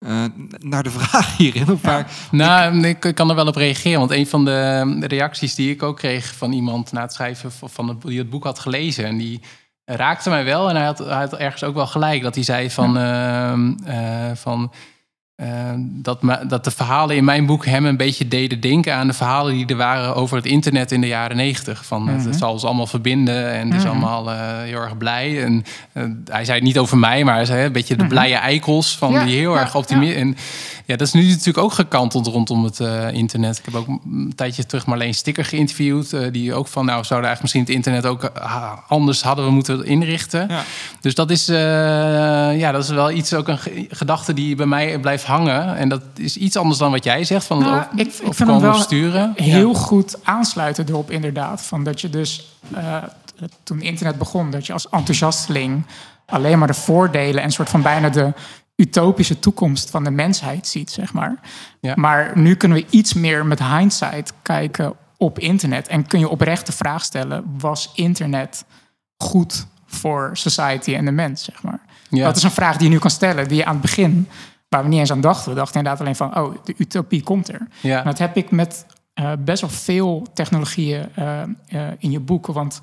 eh, naar de vraag hierin. Of waar, Nou, ik, kan er wel op reageren. Want een van de, reacties die ik ook kreeg van iemand na het schrijven van van het, die het boek had gelezen. En die raakte mij wel. En hij had, hij had ergens ook wel gelijk. Dat hij zei van. ehm, eh, van eh, dat, me- dat de verhalen in mijn boek hem een beetje deden denken aan de verhalen die er waren over het internet in de jaren negentig. Van het, het zal ons allemaal verbinden en het is allemaal eh, heel erg blij. En eh, hij zei het niet over mij, maar hij zei een beetje de blije eikels van Ja, die heel ja, erg optimistisch. En ja, dat is nu natuurlijk ook gekanteld rondom het eh, internet. Ik heb ook een tijdje terug Marleen Sticker geïnterviewd. eh, die ook van, nou zouden eigenlijk misschien het internet ook eh, anders hadden we moeten inrichten. Ja. Dus dat is, eh, ja, dat is wel iets, ook een ge- gedachte die bij mij blijft hangen. En dat is iets anders dan wat jij zegt, van Nou, het op- ik- ik vind hem wel sturen. heel goed aansluiten erop inderdaad. Van dat je dus eh, toen internet begon, dat je als enthousiasteling alleen maar de voordelen en soort van bijna de utopische toekomst van de mensheid ziet, zeg maar. Ja. Maar nu kunnen we iets meer met hindsight kijken op internet en kun je oprecht de vraag stellen: was internet goed voor society en de mens, zeg maar? Ja. Dat is een vraag die je nu kan stellen, die je aan het begin, waar we niet eens aan dachten, we dachten inderdaad alleen van: oh, de utopie komt er. Ja. En dat heb ik met eh, best wel veel technologieën eh, eh, in je boek. Want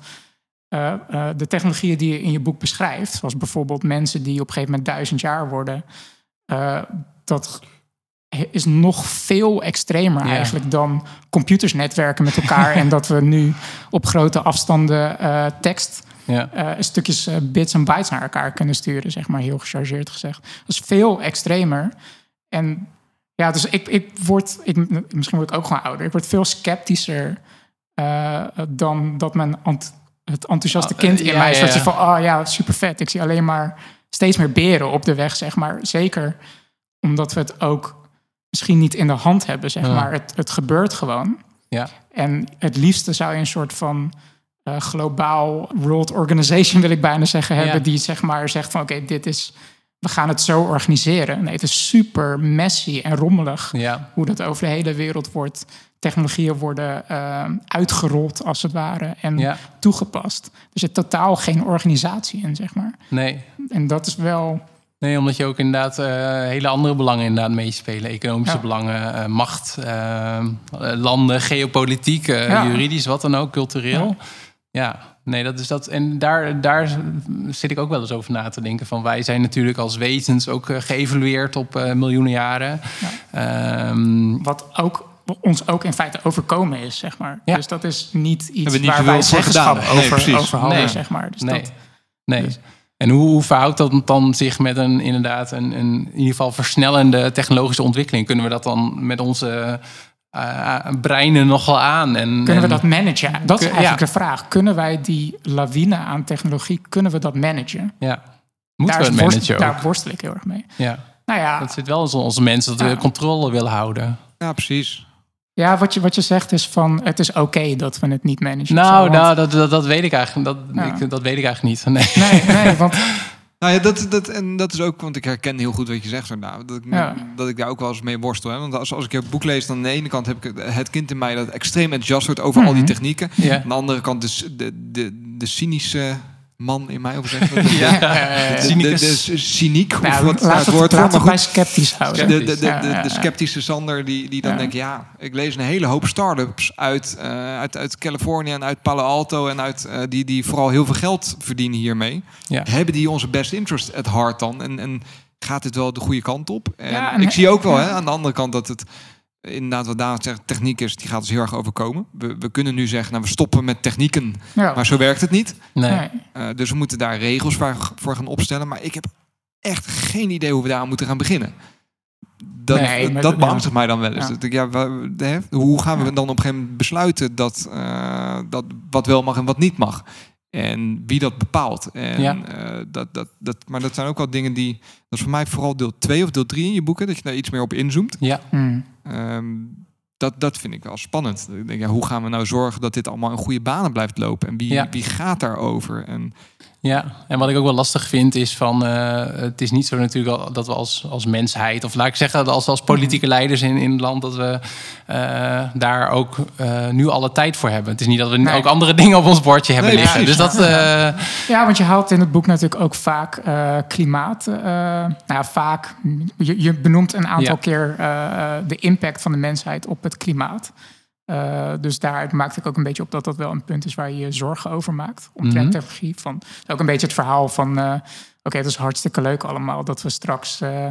eh, eh, de technologieën die je in je boek beschrijft, zoals bijvoorbeeld mensen die op een gegeven moment duizend jaar worden, eh, dat is nog veel extremer eigenlijk dan computers netwerken met elkaar en dat we nu op grote afstanden tekst stukjes bits en bytes naar elkaar kunnen sturen, zeg maar heel gechargeerd gezegd. Dat is veel extremer. En ja, dus ik, ik word, ik, misschien word ik ook gewoon ouder. Ik word veel sceptischer dan dat mijn ent- het enthousiaste Ah, kind eh, in mij soort ja. van, oh ja, super vet. Ik zie alleen maar steeds meer beren op de weg, zeg maar. Zeker omdat we het ook misschien niet in de hand hebben, zeg maar. Het, het gebeurt gewoon. Ja. En het liefste zou je een soort van eh, globaal world organization, wil ik bijna zeggen, Ja. hebben. Die zeg maar zegt van oké, dit is, we gaan het zo organiseren. Nee, het is super messy en rommelig Ja. hoe dat over de hele wereld wordt. Technologieën worden eh, uitgerold als het ware en Ja. toegepast. Er zit totaal geen organisatie in, zeg maar. Nee. En dat is wel. Nee, omdat je ook inderdaad eh, hele andere belangen inderdaad meespelen. Economische Ja. belangen, eh, macht, landen, geopolitiek, Ja. juridisch, wat dan ook, cultureel. Ja. Nee, dat is dat. En daar, daar zit ik ook wel eens over na te denken. Van wij zijn natuurlijk als wezens ook eh, geëvalueerd op eh, miljoenen jaren. Ehm, Wat ook ons ook in feite overkomen is, zeg maar. Ja. Dus dat is niet iets niet waar wij zeggenschap. Nee, over, precies. over hadden, Nee. zeg maar. Dus nee, dat, nee. dus- En hoe, hoe verhoudt dat dan zich met een inderdaad een, een in ieder geval versnellende technologische ontwikkeling? Kunnen we dat dan met onze eh, breinen nogal aan? En, kunnen we dat managen? Dat is eigenlijk ja. de vraag. Kunnen wij die lawine aan technologie, kunnen we dat managen? Ja. Moeten daar, we het managen ook? daar worstel ik heel erg mee. Ja. Nou ja, Dat zit wel in onze mensen dat we Ja. controle willen houden. Ja, precies. ja wat, je, wat je zegt is van het is oké dat we het niet managen. of Nou, zo, want- nou dat, dat, dat weet ik eigenlijk. Dat, Ja. ik, dat weet ik eigenlijk niet. Nee. Nee, nee, want Nou ja, dat, dat, en dat is ook, want ik herken heel goed wat je zegt. Nou, dat, ik, Ja. dat ik daar ook wel eens mee worstel. Hè? Want als, als ik je boek lees, dan aan de ene kant heb ik het- het kind in mij dat extreem enthousiast wordt over al die Mhm. technieken. Aan de andere kant dus de, de, de cynische man in mij, of zeg? Ja, De- cyniek, of Nou, wat het woord voor, maar goed. sceptisch houden. De, de, de, de, sceptische Sander die, die dan denkt... ja, ik lees een hele hoop start-ups uit, eh, uit, uit Californië en uit Palo Alto... en uit, eh, die, die vooral heel veel geld verdienen hiermee. Ja. Hebben die onze best interest at heart dan? En, en gaat dit wel de goede kant op? En ik zie ook wel hè, aan de andere kant dat het... Inderdaad, wat Daan zegt, techniek is, die gaat ons heel erg overkomen. We, we kunnen nu zeggen, nou, we stoppen met technieken, Ja. maar zo werkt het niet. Nee. Eh, dus we moeten daar regels voor, voor gaan opstellen. Maar ik heb echt geen idee hoe we daar aan moeten gaan beginnen. Dat, Nee, dat dat- beangstigt mij dan wel eens. Ja. Dat ik, ja, wa- hè, hoe gaan we Ja. dan op een gegeven moment besluiten dat, eh, dat wat wel mag en wat niet mag? En wie dat bepaalt. En, Ja. eh, dat, dat, dat, maar dat zijn ook wel dingen die... Dat is voor mij vooral deel 2 of deel 3 in je boeken. Dat je daar iets meer op inzoomt. Ja. Hmm. Ehm, dat, dat vind ik wel spannend. Ik denk, ja, hoe gaan we nou zorgen dat dit allemaal in goede banen blijft lopen? En wie, Ja. wie gaat daarover? En, Ja, en wat ik ook wel lastig vind is van... eh, het is niet zo natuurlijk al- dat we als, als mensheid... of laat ik zeggen, als, als politieke leiders in, in het land... dat we eh, daar ook eh, nu alle tijd voor hebben. Het is niet dat we Nee. ook andere dingen op ons bordje hebben Nee, liggen. Dus precies. dat... eh, Ja, want je haalt in het boek natuurlijk ook vaak eh, klimaat. eh, nou ja, vaak. Je, je benoemt een aantal Ja. keer de impact van de mensheid op het klimaat. Eh, dus daaruit maakte ik ook een beetje op dat dat wel een punt is waar je je zorgen over maakt. Omtrent Mhm. technologie. Van, ook een beetje het verhaal van... eh, Oké, het is hartstikke leuk allemaal dat we straks eh,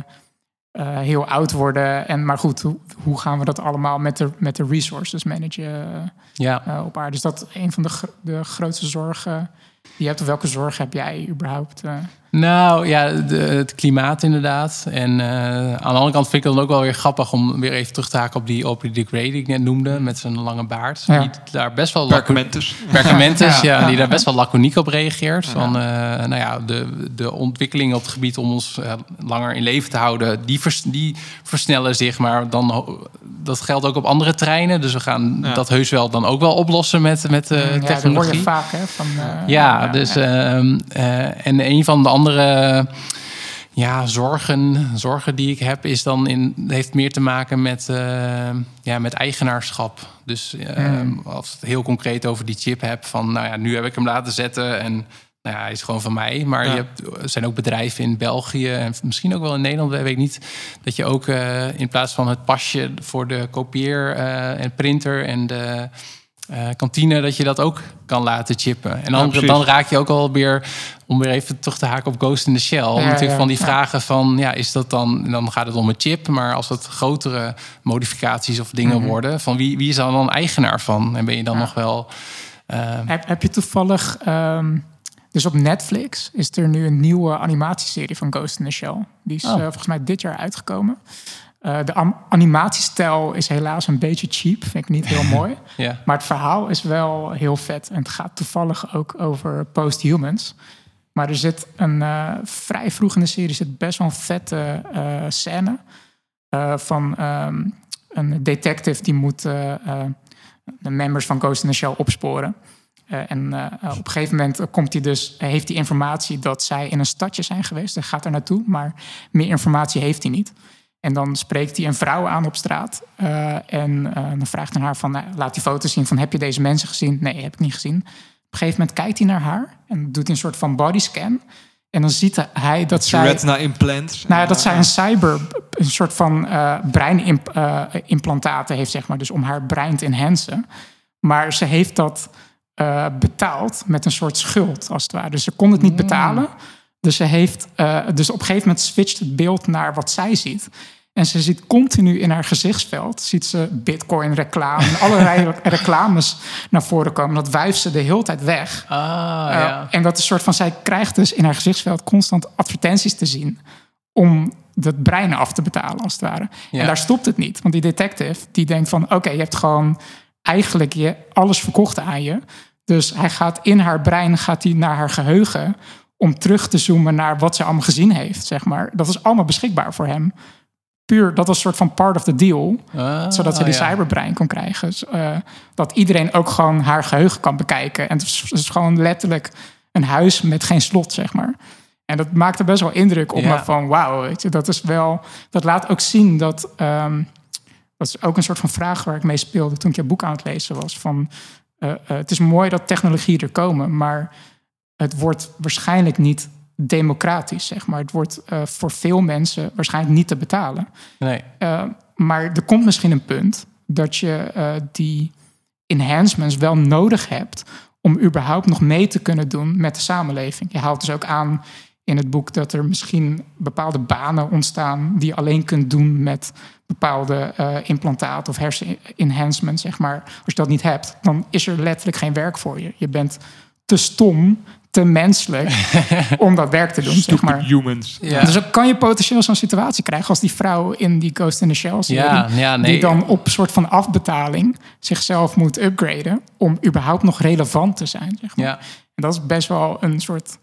heel oud worden. En, maar goed, hoe, hoe gaan we dat allemaal met de, met de resources managen? ja. op aarde. Dus dat is een van de, de grootste zorgen die je hebt. Of welke zorgen heb jij überhaupt? Nou ja, de, het klimaat inderdaad. En eh, aan de andere kant vind ik het dan ook wel weer grappig om weer even terug te haken op die Opie Dick Ray die ik net noemde met zijn lange baard. Ja. Die daar best wel Perkamentus. Perkamentus, ja, Ja, die daar best wel laconiek op reageert. Ja. Van, eh, nou ja, de, de ontwikkelingen op het gebied om ons eh, langer in leven te houden, die, vers- die versnellen zich. Maar dan, dat geldt ook op andere treinen. Dus we gaan Ja. dat heus wel dan ook wel oplossen met, met eh, ja, dat hoor technologie. je vaak. Hè, van, Ja, dus ehm, eh, en een van de andere ja, zorgen, zorgen die ik heb, is dan in, heeft meer te maken met, eh, ja, met eigenaarschap. Dus Hmm. als ik het heel concreet over die chip heb, van nou ja, nu heb ik hem laten zetten en nou ja, hij is gewoon van mij. Maar Ja. je hebt, er zijn ook bedrijven in België en misschien ook wel in Nederland, weet ik niet, dat je ook eh, in plaats van het pasje voor de kopieer en printer en de eh, kantine, dat je dat ook kan laten chippen. En dan, dan raak je ook alweer, om weer even terug te haken op Ghost in the Shell, natuurlijk ja, van die vragen van, ja, is dat dan, dan gaat het om een chip, maar als het grotere modificaties of dingen Mhm. worden, van wie, wie is dan dan eigenaar van? En ben je dan nog wel... eh, Heb, heb je toevallig... ehm, dus op Netflix is er nu een nieuwe animatieserie van Ghost in the Shell. Die is Oh. eh, volgens mij dit jaar uitgekomen. Eh, de animatiestijl is helaas een beetje cheap. Vind ik niet heel mooi. ja. Maar het verhaal is wel heel vet. En het gaat toevallig ook over posthumans. Maar er zit een eh, vrij vroeg in de serie zit best wel een vette eh, scène. van ehm, een detective die moet de members van Ghost in the Shell opsporen. En op een gegeven moment komt hij dus, heeft hij informatie dat zij in een stadje zijn geweest. Hij gaat er naartoe, maar meer informatie heeft hij niet. En dan spreekt hij een vrouw aan op straat. eh, en eh, dan vraagt hij haar van, nou, laat die foto's zien van, heb je deze mensen gezien? Nee, heb ik niet gezien. Op een gegeven moment kijkt hij naar haar en doet hij een soort van bodyscan. En dan ziet hij dat zij... Retina implants. Nou ja, dat zij een cyber, een soort van eh breinimplantaten heeft, zeg maar. Dus om haar brein te enhancen. Maar ze heeft dat betaald met een soort schuld, als het ware. Dus ze kon het niet betalen. Dus, ze heeft, eh, dus op een gegeven moment switcht het beeld naar wat zij ziet. En ze ziet continu in haar gezichtsveld, ziet ze bitcoin reclame en allerlei reclames naar voren komen. Dat wuift ze de hele tijd weg. Ah, Uh, ja. En dat is soort van, zij krijgt dus in haar gezichtsveld constant advertenties te zien om dat brein af te betalen, als het ware. Ja. En daar stopt het niet. Want die detective, die denkt van, oké, je hebt gewoon eigenlijk je alles verkocht aan je. Dus hij gaat in haar brein, gaat hij naar haar geheugen om terug te zoomen naar wat ze allemaal gezien heeft, zeg maar. Dat is allemaal beschikbaar voor hem. Puur, dat was een soort van part of the deal Ah, zodat ze die ja. cyberbrein kon krijgen. Dus, eh, dat iedereen ook gewoon haar geheugen kan bekijken. En het is, het is gewoon letterlijk een huis met geen slot, zeg maar. En dat maakte best wel indruk op Ja. me van wauw, weet je, dat is wel. Dat laat ook zien dat. ehm, dat is ook een soort van vraag waar ik mee speelde toen ik je boek aan het lezen was. Van, eh, eh, het is mooi dat technologie er komen, maar het wordt waarschijnlijk niet democratisch, zeg maar. Het wordt eh, voor veel mensen waarschijnlijk niet te betalen. Nee. Uh, maar er komt misschien een punt dat je uh, die enhancements wel nodig hebt om überhaupt nog mee te kunnen doen met de samenleving. Je haalt dus ook aan in het boek dat er misschien bepaalde banen ontstaan die je alleen kunt doen met bepaalde uh, implantaten of hersen-enhancement, zeg maar. Als je dat niet hebt, dan is er letterlijk geen werk voor je. Je bent te stom, te menselijk om dat werk te doen, zeg maar. humans. Ja. Dus dan kan je potentieel zo'n situatie krijgen als die vrouw in die Ghost in the Shell serie, ja, ja, nee. die dan op soort van afbetaling zichzelf moet upgraden om überhaupt nog relevant te zijn, zeg maar. Ja. En dat is best wel een soort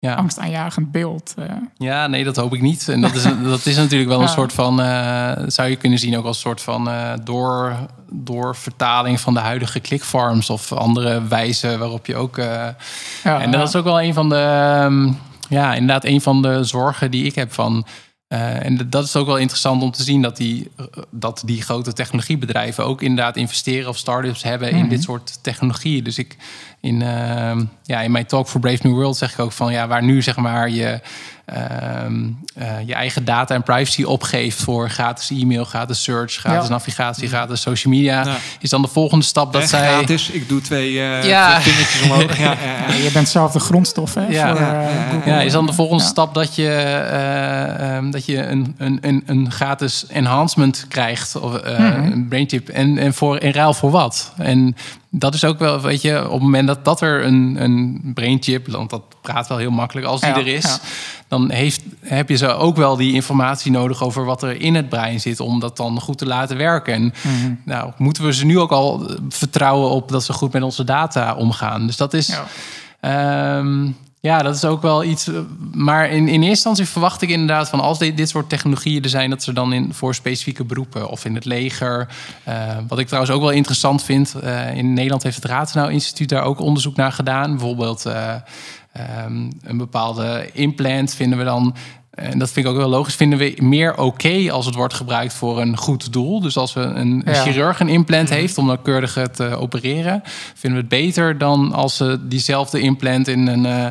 ja. angstaanjagend beeld. Uh. Ja, nee, dat hoop ik niet. En dat is, dat is natuurlijk wel een soort van, uh, zou je kunnen zien ook als een soort van uh, door, door vertaling van de huidige clickfarms of andere wijzen waarop je ook. Ja, en dat is ook wel een van de, um, ja, inderdaad, een van de zorgen die ik heb van. Uh, en dat is ook wel interessant om te zien dat die, dat die grote technologiebedrijven ook inderdaad investeren of start-ups hebben mm -hmm. in dit soort technologieën. Dus ik, in, uh, ja, in mijn talk voor Brave New World zeg ik ook van ja, waar nu zeg maar je, uh, uh, je eigen data en privacy opgeeft voor gratis e-mail, gratis search, gratis ja. navigatie, gratis social media, ja. is dan de volgende stap dat Echt zij. Gratis, ik doe twee ja. vingertjes omhoog. ja, je bent zelf de grondstof, hè? Ja, voor, ja, is dan de volgende stap dat je, um, dat je een, een, een, een gratis enhancement krijgt, of mm -hmm. een brainchip, en, en voor in ruil voor wat? En dat is ook wel, weet je, op het moment dat, dat er een, een brainchip, want dat praat wel heel makkelijk als die Ja, er is, ja. dan heeft, heb je zo ook wel die informatie nodig over wat er in het brein zit, om dat dan goed te laten werken. En Mhm. nou, moeten we ze nu ook al vertrouwen op dat ze goed met onze data omgaan. Dus dat is. Ja. Ehm, ja, dat is ook wel iets. eh, Maar in, in eerste instantie verwacht ik inderdaad van als dit, dit soort technologieën er zijn, dat ze dan in, voor specifieke beroepen of in het leger. eh, wat ik trouwens ook wel interessant vind. eh, in Nederland heeft het Ratenau Instituut daar ook onderzoek naar gedaan. Bijvoorbeeld eh, ehm, een bepaalde implant vinden we dan. En dat vind ik ook wel logisch. Vinden we meer oké als het wordt gebruikt voor een goed doel. Dus als we een, Ja. chirurg een implant heeft om nauwkeurig te opereren, vinden we het beter dan als ze diezelfde implant in een eh,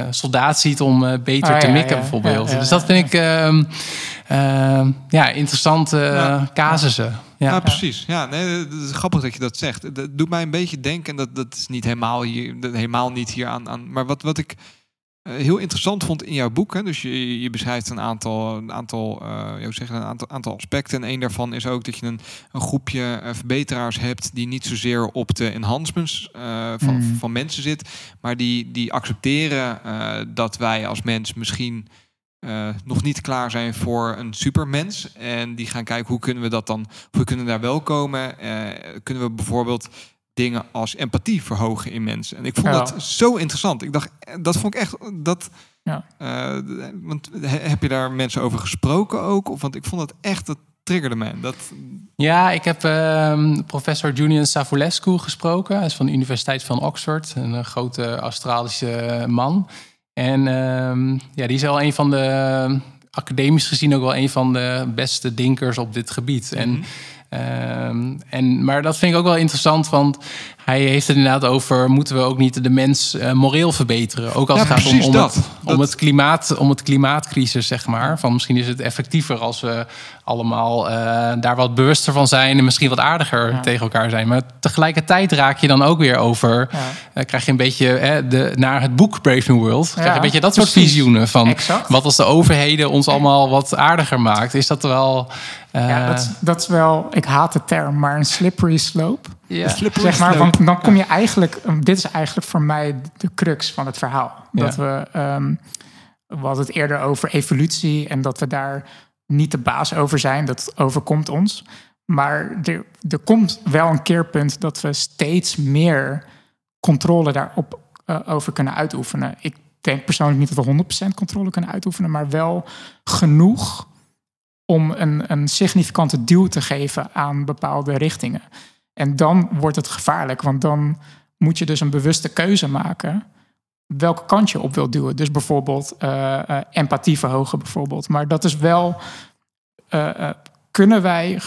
eh, soldaat ziet om eh, beter Ah, te ja, mikken, ja. bijvoorbeeld. Ja, ja, dus dat vind ik ehm, ehm, ja, interessante Ja. casussen. Ja, Ja. precies. Ja, nee, het is grappig dat je dat zegt. Dat doet mij een beetje denken, en dat, dat is niet helemaal, hier, helemaal niet hier aan, aan. Maar wat, wat ik eh, heel interessant vond in jouw boek, hè, dus je, je beschrijft een aantal, een aantal, eh, ja, hoe zeg je dat, een aantal, aantal aspecten. En een daarvan is ook dat je een, een groepje eh, verbeteraars hebt die niet zozeer op de enhancements eh, van, Mhm. van mensen zit, maar die, die accepteren eh, dat wij als mens misschien eh, nog niet klaar zijn voor een supermens. En die gaan kijken hoe kunnen we dat dan, we kunnen daar wel komen. Eh, kunnen we bijvoorbeeld dingen als empathie verhogen in mensen. En ik vond Ja. dat zo interessant. Ik dacht, eh, dat vond ik echt, dat... Ja. eh, want he- heb je daar mensen over gesproken ook? Of, want ik vond dat echt, dat triggerde me. Dat, Ja, ik heb ehm, professor Julian Savulescu gesproken. Hij is van de Universiteit van Oxford. Een eh, grote Australische man. En ehm, ja, die is wel een van de, academisch gezien ook wel een van de beste denkers op dit gebied. En, Ehm, en, maar dat vind ik ook wel interessant, want hij heeft het inderdaad over... moeten we ook niet de mens eh, moreel verbeteren? Ook als Ja, het gaat om, precies om, dat. het, om, Dat- het klimaat, om het klimaatcrisis, zeg maar. Van misschien is het effectiever als we allemaal eh, daar wat bewuster van zijn... en misschien wat aardiger Ja. tegen elkaar zijn. Maar tegelijkertijd raak je dan ook weer over... Ja. eh, krijg je een beetje hè, de, naar het boek Brave New World... krijg je Ja, een beetje dat soort precies. visioenen van... Exact. wat als de overheden ons allemaal wat aardiger maakt. Is dat wel... eh, Ja, dat, dat is wel, ik haat de term, maar een slippery slope. Ja. Zeg maar, want dan kom je eigenlijk, dit is eigenlijk voor mij de crux van het verhaal. Dat we, ehm, we hadden het eerder over evolutie en dat we daar niet de baas over zijn. Dat overkomt ons. Maar er, er komt wel een keerpunt dat we steeds meer controle daarop eh, over kunnen uitoefenen. Ik denk persoonlijk niet dat we 100% controle kunnen uitoefenen, maar wel genoeg om een, een significante duw te geven aan bepaalde richtingen. En dan wordt het gevaarlijk, want dan moet je dus een bewuste keuze maken welke kant je op wilt duwen. Dus bijvoorbeeld eh, eh, empathie verhogen, bijvoorbeeld. Maar dat is wel, eh, kunnen wij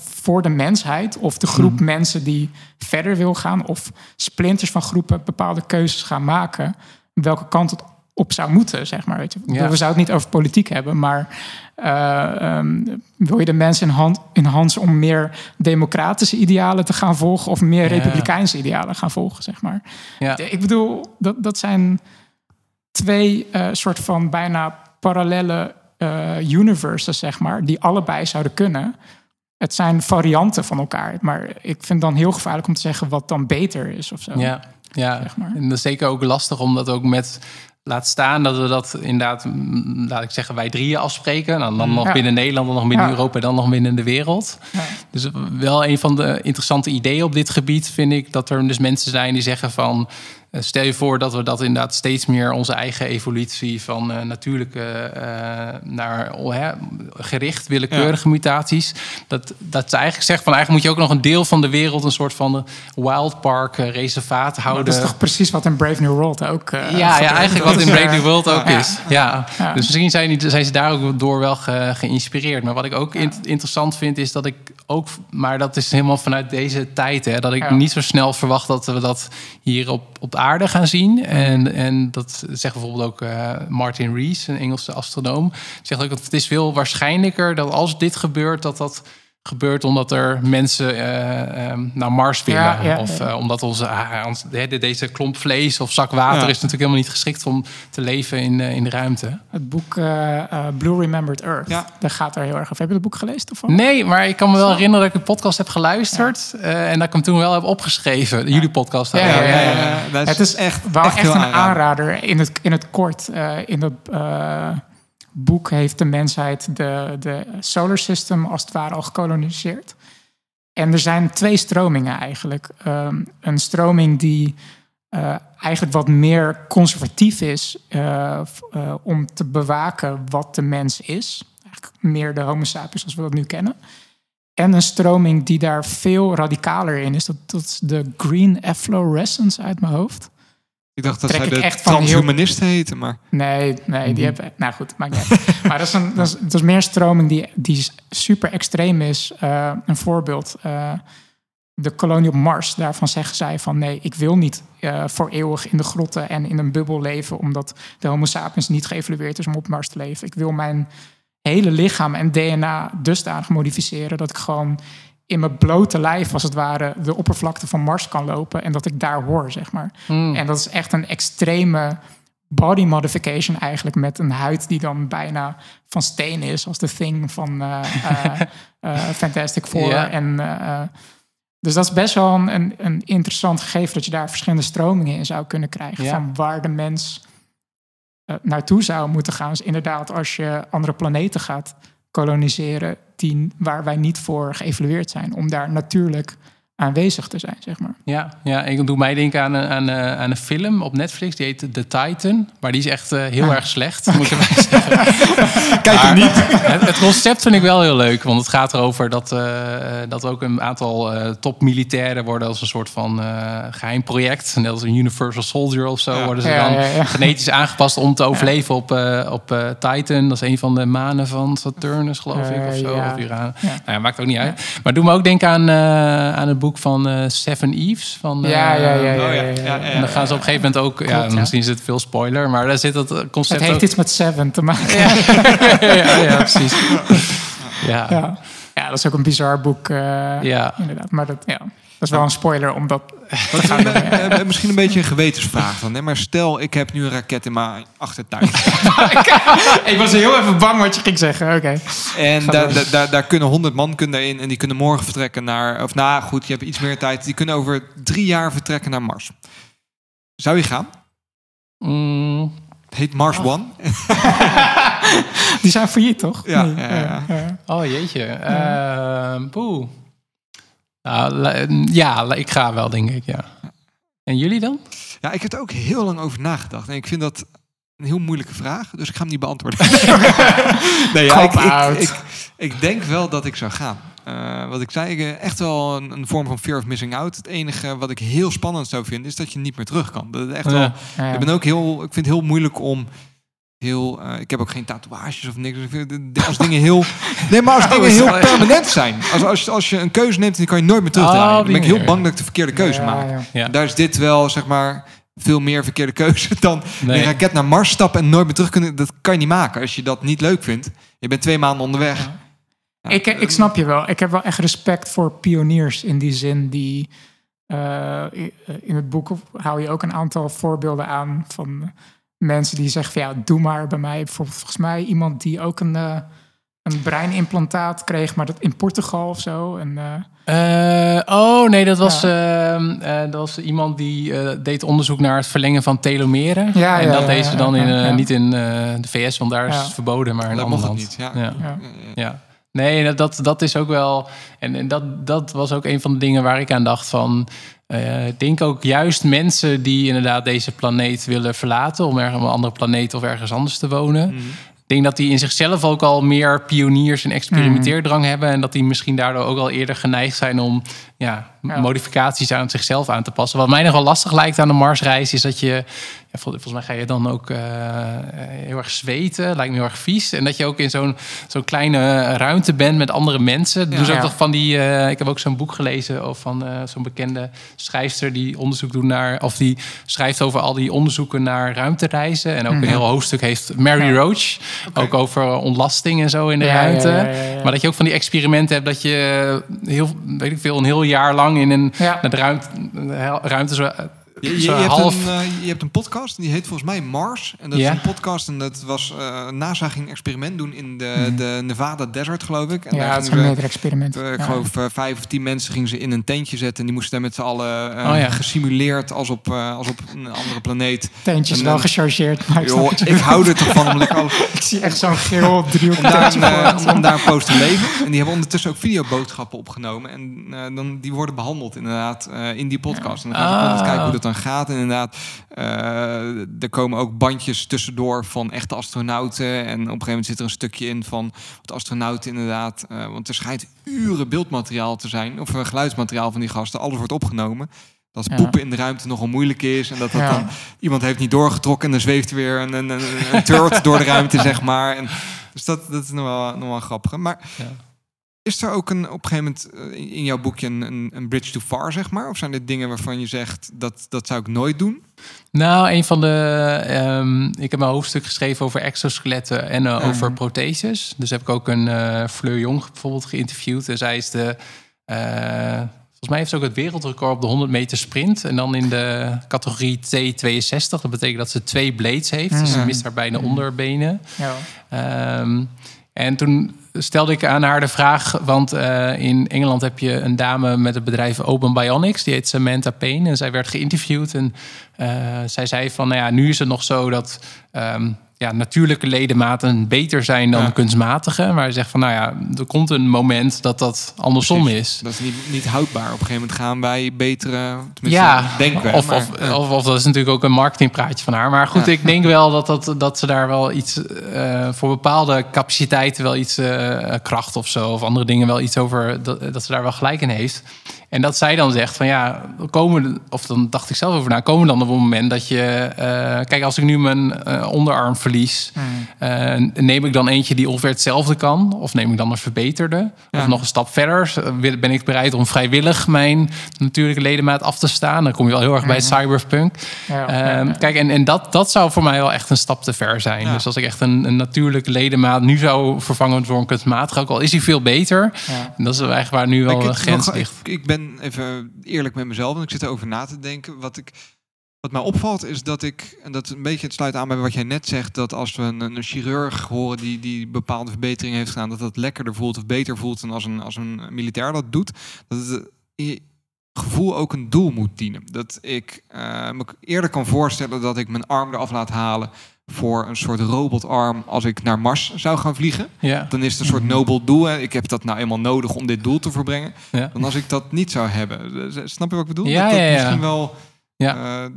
voor de mensheid of de groep mensen die verder wil gaan of splinters van groepen bepaalde keuzes gaan maken, welke kant het op zou moeten, zeg maar. Weet je. Ja. We zouden het niet over politiek hebben, maar eh, ehm, wil je de mensen in, hand, in hand om meer democratische idealen te gaan volgen of meer Ja. republikeinse idealen gaan volgen, zeg maar. Ja. Ik bedoel, dat, dat zijn twee eh, soort van bijna parallele eh, universes, zeg maar, die allebei zouden kunnen. Het zijn varianten van elkaar, maar ik vind het dan heel gevaarlijk om te zeggen wat dan beter is of zo. Ja, ja. Zeg maar. en dat is zeker ook lastig om dat ook met laat staan dat we dat inderdaad, mm, laat ik zeggen, wij drieën afspreken. Dan, dan nog Ja. binnen Nederland, dan nog binnen Ja. Europa en dan nog binnen de wereld. Ja. Dus wel een van de interessante ideeën op dit gebied vind ik dat er dus mensen zijn die zeggen van stel je voor dat we dat inderdaad steeds meer onze eigen evolutie van eh, natuurlijke eh, naar hè, gericht willekeurige mutaties. Dat, dat ze eigenlijk zegt van eigenlijk moet je ook nog een deel van de wereld een soort van eh, wildpark eh, reservaat houden. Dat is toch precies wat in Brave New World ook eh, Ja, ja, eigenlijk wat in eh, the World ook ja. is. Ja. Ja. Dus misschien zijn, die, zijn ze daar ook door wel ge- geïnspireerd. Maar wat ik ook in- interessant vind, is dat ik ook... Maar dat is helemaal vanuit deze tijd, hè. Dat ik niet zo snel verwacht dat we dat hier op, op de aarde gaan zien. En, en dat zegt bijvoorbeeld ook eh, Martin Rees, een Engelse astronoom. Zegt ook dat het is veel waarschijnlijker dat als dit gebeurt... dat dat gebeurt omdat er mensen eh, ehm, naar Mars willen. Ja, ja, of ja. eh, omdat onze, de- deze klomp vlees of zak water Ja. is natuurlijk helemaal niet geschikt om te leven in, in de ruimte. Het boek Blue Remembered Earth, Ja. daar gaat er heel erg over. Heb je het boek gelezen of Nee, maar ik kan me wel herinneren dat ik de podcast heb geluisterd. eh, en dat ik hem toen wel heb opgeschreven. Jullie podcast. Ja, ja, ja, ja. ja. Dat Het is echt wel echt, een aanrader. aanrader. In het, in het kort. eh, in dat eh, boek heeft de mensheid de, de solar system als het ware al gekoloniseerd. En er zijn twee stromingen eigenlijk. Ehm, een stroming die eh, eigenlijk wat meer conservatief is eh, eh, om te bewaken wat de mens is. Eigenlijk meer de homo sapiens zoals we dat nu kennen. En een stroming die daar veel radicaler in is. Dat, dat is de Green Efflorescence uit mijn hoofd. Ik dacht dat zij de echt van heel- heten, maar... Nee, nee, Mhm. die hebben... Nou goed, maakt niet uit. Maar dat is, een, dat, is, dat is meer een stroming die, die super extreem is. Eh, een voorbeeld. eh, de kolonie op Mars, daarvan zeggen zij van... nee, ik wil niet eh, voor eeuwig in de grotten en in een bubbel leven... omdat de homo sapiens niet geëvolueerd is om op Mars te leven. Ik wil mijn hele lichaam en DNA dusdanig modificeren... dat ik gewoon in mijn blote lijf, als het ware... de oppervlakte van Mars kan lopen en dat ik daar hoor, zeg maar. Hmm. En dat is echt een extreme body modification eigenlijk met een huid die dan bijna van steen is, als de thing van eh, eh, eh, Fantastic Four. En, dus dat is best wel een, een, een interessant gegeven dat je daar verschillende stromingen in zou kunnen krijgen van waar de mens naartoe zou moeten gaan. Dus inderdaad, als je andere planeten gaat koloniseren, waar wij niet voor geëvalueerd zijn, om daar natuurlijk aanwezig te zijn, zeg maar. Ja, ja, ik doe mij denken aan een, aan, een, aan een film op Netflix. Die heet The Titan. Maar die is echt eh, heel Ah. erg slecht, moet ik erbij zeggen. Kijk niet. Het, het concept vind ik wel heel leuk. Want het gaat erover dat, eh, dat ook een aantal eh topmilitairen worden als een soort van eh, geheim project. Net als een Universal Soldier of zo Ja. worden ze Ja, dan ja, ja. genetisch aangepast om te overleven op, eh, op eh, Titan. Dat is een van de manen van Saturnus, geloof ik, Eh, of zo. ja. Of Uranus. Nou ja, maakt ook niet uit. Maar doe me ook denken aan, eh, aan het boek van eh, Seven Eves. Van, eh, Ja, ja, ja. ja, oh ja, ja, ja, ja, ja. En dan gaan ze op een gegeven moment ook... ja, Klopt, ja. misschien is het veel spoiler, maar daar zit dat concept Het heeft ook... iets met Seven te maken. ja, ja, ja, precies. Ja, Ja. ja, dat is ook een bizar boek. eh, Ja. Inderdaad, maar dat, ja, dat is wel een spoiler, omdat... Wat is een, eh, eh, misschien een beetje een gewetensvraag dan. Hè? Maar stel, ik heb nu een raket in mijn achtertuin. ik was heel even bang wat je ging zeggen. Oké. En daar, kunnen honderd man kunnen in. En die kunnen morgen vertrekken naar... Of nou goed, je hebt iets meer tijd. Die kunnen over drie jaar vertrekken naar Mars. Zou je gaan? Mm, Het heet Mars One. Die zijn failliet, toch? Ja, Nee, ja, ja. ja. oh jeetje. Ehm poeh. Nou, ja, ik ga wel, denk ik, ja. En jullie dan? Ja, ik heb er ook heel lang over nagedacht. En ik vind dat een heel moeilijke vraag. Dus ik ga hem niet beantwoorden. nee, ja, ik, ik, ik, ik denk wel dat ik zou gaan. Eh, wat ik zei, eh, echt wel een, een vorm van fear of missing out. Het enige wat ik heel spannend zou vinden, is dat je niet meer terug kan. Dat is echt wel. Ja. Ik ben ook heel, ik vind het heel moeilijk om heel, eh, ik heb ook geen tatoeages of niks. Ik vind het- Als dingen heel, nee, maar als dingen is heel permanent zijn. Als, als, je- als je een keuze neemt, dan kan je nooit meer terugdraaien. Oh, dan ben ik heel bang dat ik de verkeerde keuze Ja, maak. ja. Ja. Daar is dit wel, zeg maar, veel meer verkeerde keuze dan Nee. een raket naar Mars stappen en nooit meer terug kunnen. Dat kan je niet maken als je dat niet leuk vindt. Je bent twee maanden onderweg. Ja. Ja, ik, ik snap je wel. Ik heb wel echt respect voor pioniers in die zin die. eh, in het boek hou je ook een aantal voorbeelden aan van mensen die zeggen van ja, doe maar bij mij. Bijvoorbeeld volgens mij iemand die ook een, eh, een breinimplantaat kreeg, maar dat in Portugal of zo. En, eh, Eh, oh nee, dat was, ehm, eh, dat was iemand die eh, deed onderzoek naar het verlengen van telomeren. Ja, en ja, dat ja, deed ze dan ja, in, eh, ja. niet in eh, de VS, want daar is het verboden, maar in dat ander land. niet. Ja. Ja. ja. Ja. Nee, dat- dat, dat is ook wel. En, en dat, dat was ook een van de dingen waar ik aan dacht van. Eh, ik denk ook juist mensen die inderdaad deze planeet willen verlaten om ergens op een andere planeet of ergens anders te wonen. Mhm. Ik denk dat die in zichzelf ook al meer pioniers en experimenteerdrang hebben. En dat die misschien daardoor ook al eerder geneigd zijn om ja, Ja. modificaties aan zichzelf aan te passen. Wat mij nog wel lastig lijkt aan de Marsreis is dat je. Vol- volgens mij ga je dan ook eh, heel erg zweten. Lijkt me heel erg vies. En dat je ook in zo'n zo'n kleine ruimte bent met andere mensen. Ja. dus ook Ja. toch van die. eh, ik heb ook zo'n boek gelezen over van eh, zo'n bekende schrijfster die onderzoek doet naar. Of die schrijft over al die onderzoeken naar ruimtereizen. En ook een Mhm. heel hoofdstuk heeft Mary Ja. Roach. Ook over ontlasting en zo in de ruimte. Maar dat je ook van die experimenten hebt dat je heel, weet ik veel, een heel jaar lang in een met ruimte, ruimte Je, je, hebt een, eh, je hebt een podcast, en die heet volgens mij Mars. En dat is een podcast en dat was... eh NASA ging een experiment doen in de, Mhm. de Nevada Desert, geloof ik. En ja, het is een meter experiment. Eh, ik Ja. geloof vijf of tien mensen gingen ze in een tentje zetten. En die moesten daar met z'n allen Oh ja. gesimuleerd als op, als op een andere planeet. Tentjes En wel gechargeerd. Maar Joh, ik hou er toch van om lekker ik zie echt zo'n geel driehoek om daar, een, om daar een post te leven. En die hebben ondertussen ook videoboodschappen opgenomen. En dan, die worden behandeld inderdaad in die podcast. En dan gaan ze Ah. kijken hoe dat dan gaat. En inderdaad, eh, er komen ook bandjes tussendoor van echte astronauten. En op een gegeven moment zit er een stukje in van wat astronauten inderdaad. eh, want er schijnt uren beeldmateriaal te zijn. Of eh, geluidsmateriaal van die gasten. Alles wordt opgenomen. Dat Ja. poepen in de ruimte nogal moeilijk is. En dat dat Ja. dan iemand heeft niet doorgetrokken. En dan zweeft er weer een, een, een, een turret door de ruimte, zeg maar. En, dus dat, dat is nog wel, nog wel grappig. Maar Ja. Is er ook een, op een gegeven moment eh, in jouw boekje een, een, een bridge too far, zeg maar? Of zijn dit dingen waarvan je zegt, dat, dat zou ik nooit doen? Nou, een van de. ehm, ik heb een hoofdstuk geschreven over exoskeletten en eh, Mhm. over protheses. Dus heb ik ook een eh Fleur Jong bijvoorbeeld geïnterviewd. En zij is de. eh, volgens mij heeft ze ook het wereldrecord op de 100 meter sprint. En dan in de categorie T62. Dat betekent dat ze twee blades heeft. Dus ze Mhm. mist haar beide onderbenen. Ja. Ehm, en toen stelde ik aan haar de vraag, want eh, in Engeland heb je een dame met het bedrijf Open Bionics, die heet Samantha Payne, en zij werd geïnterviewd en eh, zij zei van, nou ja, nu is het nog zo dat ehm, ja, natuurlijke ledematen beter zijn dan Ja. kunstmatige, maar hij zegt van, nou ja, er komt een moment dat dat andersom Precies. is. Dat is niet, niet houdbaar. Op een gegeven moment gaan wij betere, Ja, denken of, maar, of, ja. of, of dat is natuurlijk ook een marketingpraatje van haar. Maar goed, Ja. ik denk wel dat, dat, dat ze daar wel iets eh, voor bepaalde capaciteiten wel iets eh, kracht of zo, of andere dingen wel iets over dat, dat ze daar wel gelijk in heeft. En dat zij dan zegt van ja, we komen, of dan dacht ik zelf over na, komen dan op een moment dat je, eh, kijk, als ik nu mijn eh, onderarm verlies, Hmm. eh, neem ik dan eentje die ongeveer hetzelfde kan? Of neem ik dan een verbeterde? Ja. Of nog een stap verder? Ben ik bereid om vrijwillig mijn natuurlijke ledemaat af te staan? Dan kom je wel heel erg bij cyberpunk. Ja, Ehm, ja, ja. Kijk, en, en dat, dat zou voor mij wel echt een stap te ver zijn. Ja. Dus als ik echt een, een natuurlijke ledemaat nu zou vervangen door een kunstmatige, ook al is hij veel beter. Dat is eigenlijk waar nu wel Ik- een ik- grens nog- ligt. Ik, ik ben even eerlijk met mezelf en ik zit erover na te denken. Wat, ik, wat mij opvalt is dat ik, en dat een beetje het sluit aan bij wat jij net zegt, dat als we een, chirurg horen die, die bepaalde verbeteringen heeft gedaan, dat dat lekkerder voelt of beter voelt dan als een, als een militair dat doet. Dat het je gevoel ook een doel moet dienen. Dat ik eh, me eerder kan voorstellen dat ik mijn arm eraf laat halen voor een soort robotarm als ik naar Mars zou gaan vliegen. Ja, Dan is het een soort nobel doel. Hè. Ik heb dat nou eenmaal nodig om dit doel te volbrengen. ja. Dan als ik dat niet zou hebben. Snap je wat ik bedoel? Ja, dat dat ja, ja. misschien wel... Ja. eh,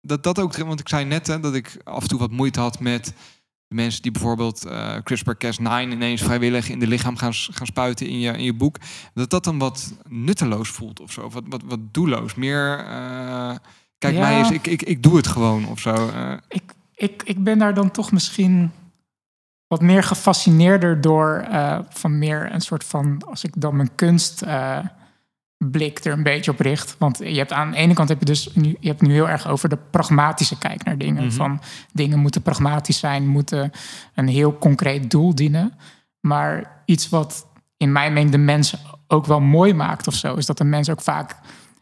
dat dat ook... Want ik zei net hè, dat ik af en toe wat moeite had met... de mensen die bijvoorbeeld eh CRISPR-Cas9 ineens vrijwillig in de lichaam gaan, gaan spuiten in je, in je boek. Dat dat dan wat nutteloos voelt of zo. Wat, wat, wat doelloos. Meer... eh, kijk, Ja. mij is... Ik, ik, ik doe het gewoon of zo. ik, ik ben daar dan toch misschien wat meer gefascineerder door. eh, van meer een soort van. Als ik dan mijn kunst. eh, blik er een beetje op richt. Want je hebt aan de ene kant heb je dus nu, je hebt nu heel erg over de pragmatische kijk naar dingen. Van dingen moeten pragmatisch zijn, moeten een heel concreet doel dienen. Maar iets wat in mijn mening de mensen ook wel mooi maakt of zo, is dat de mens ook vaak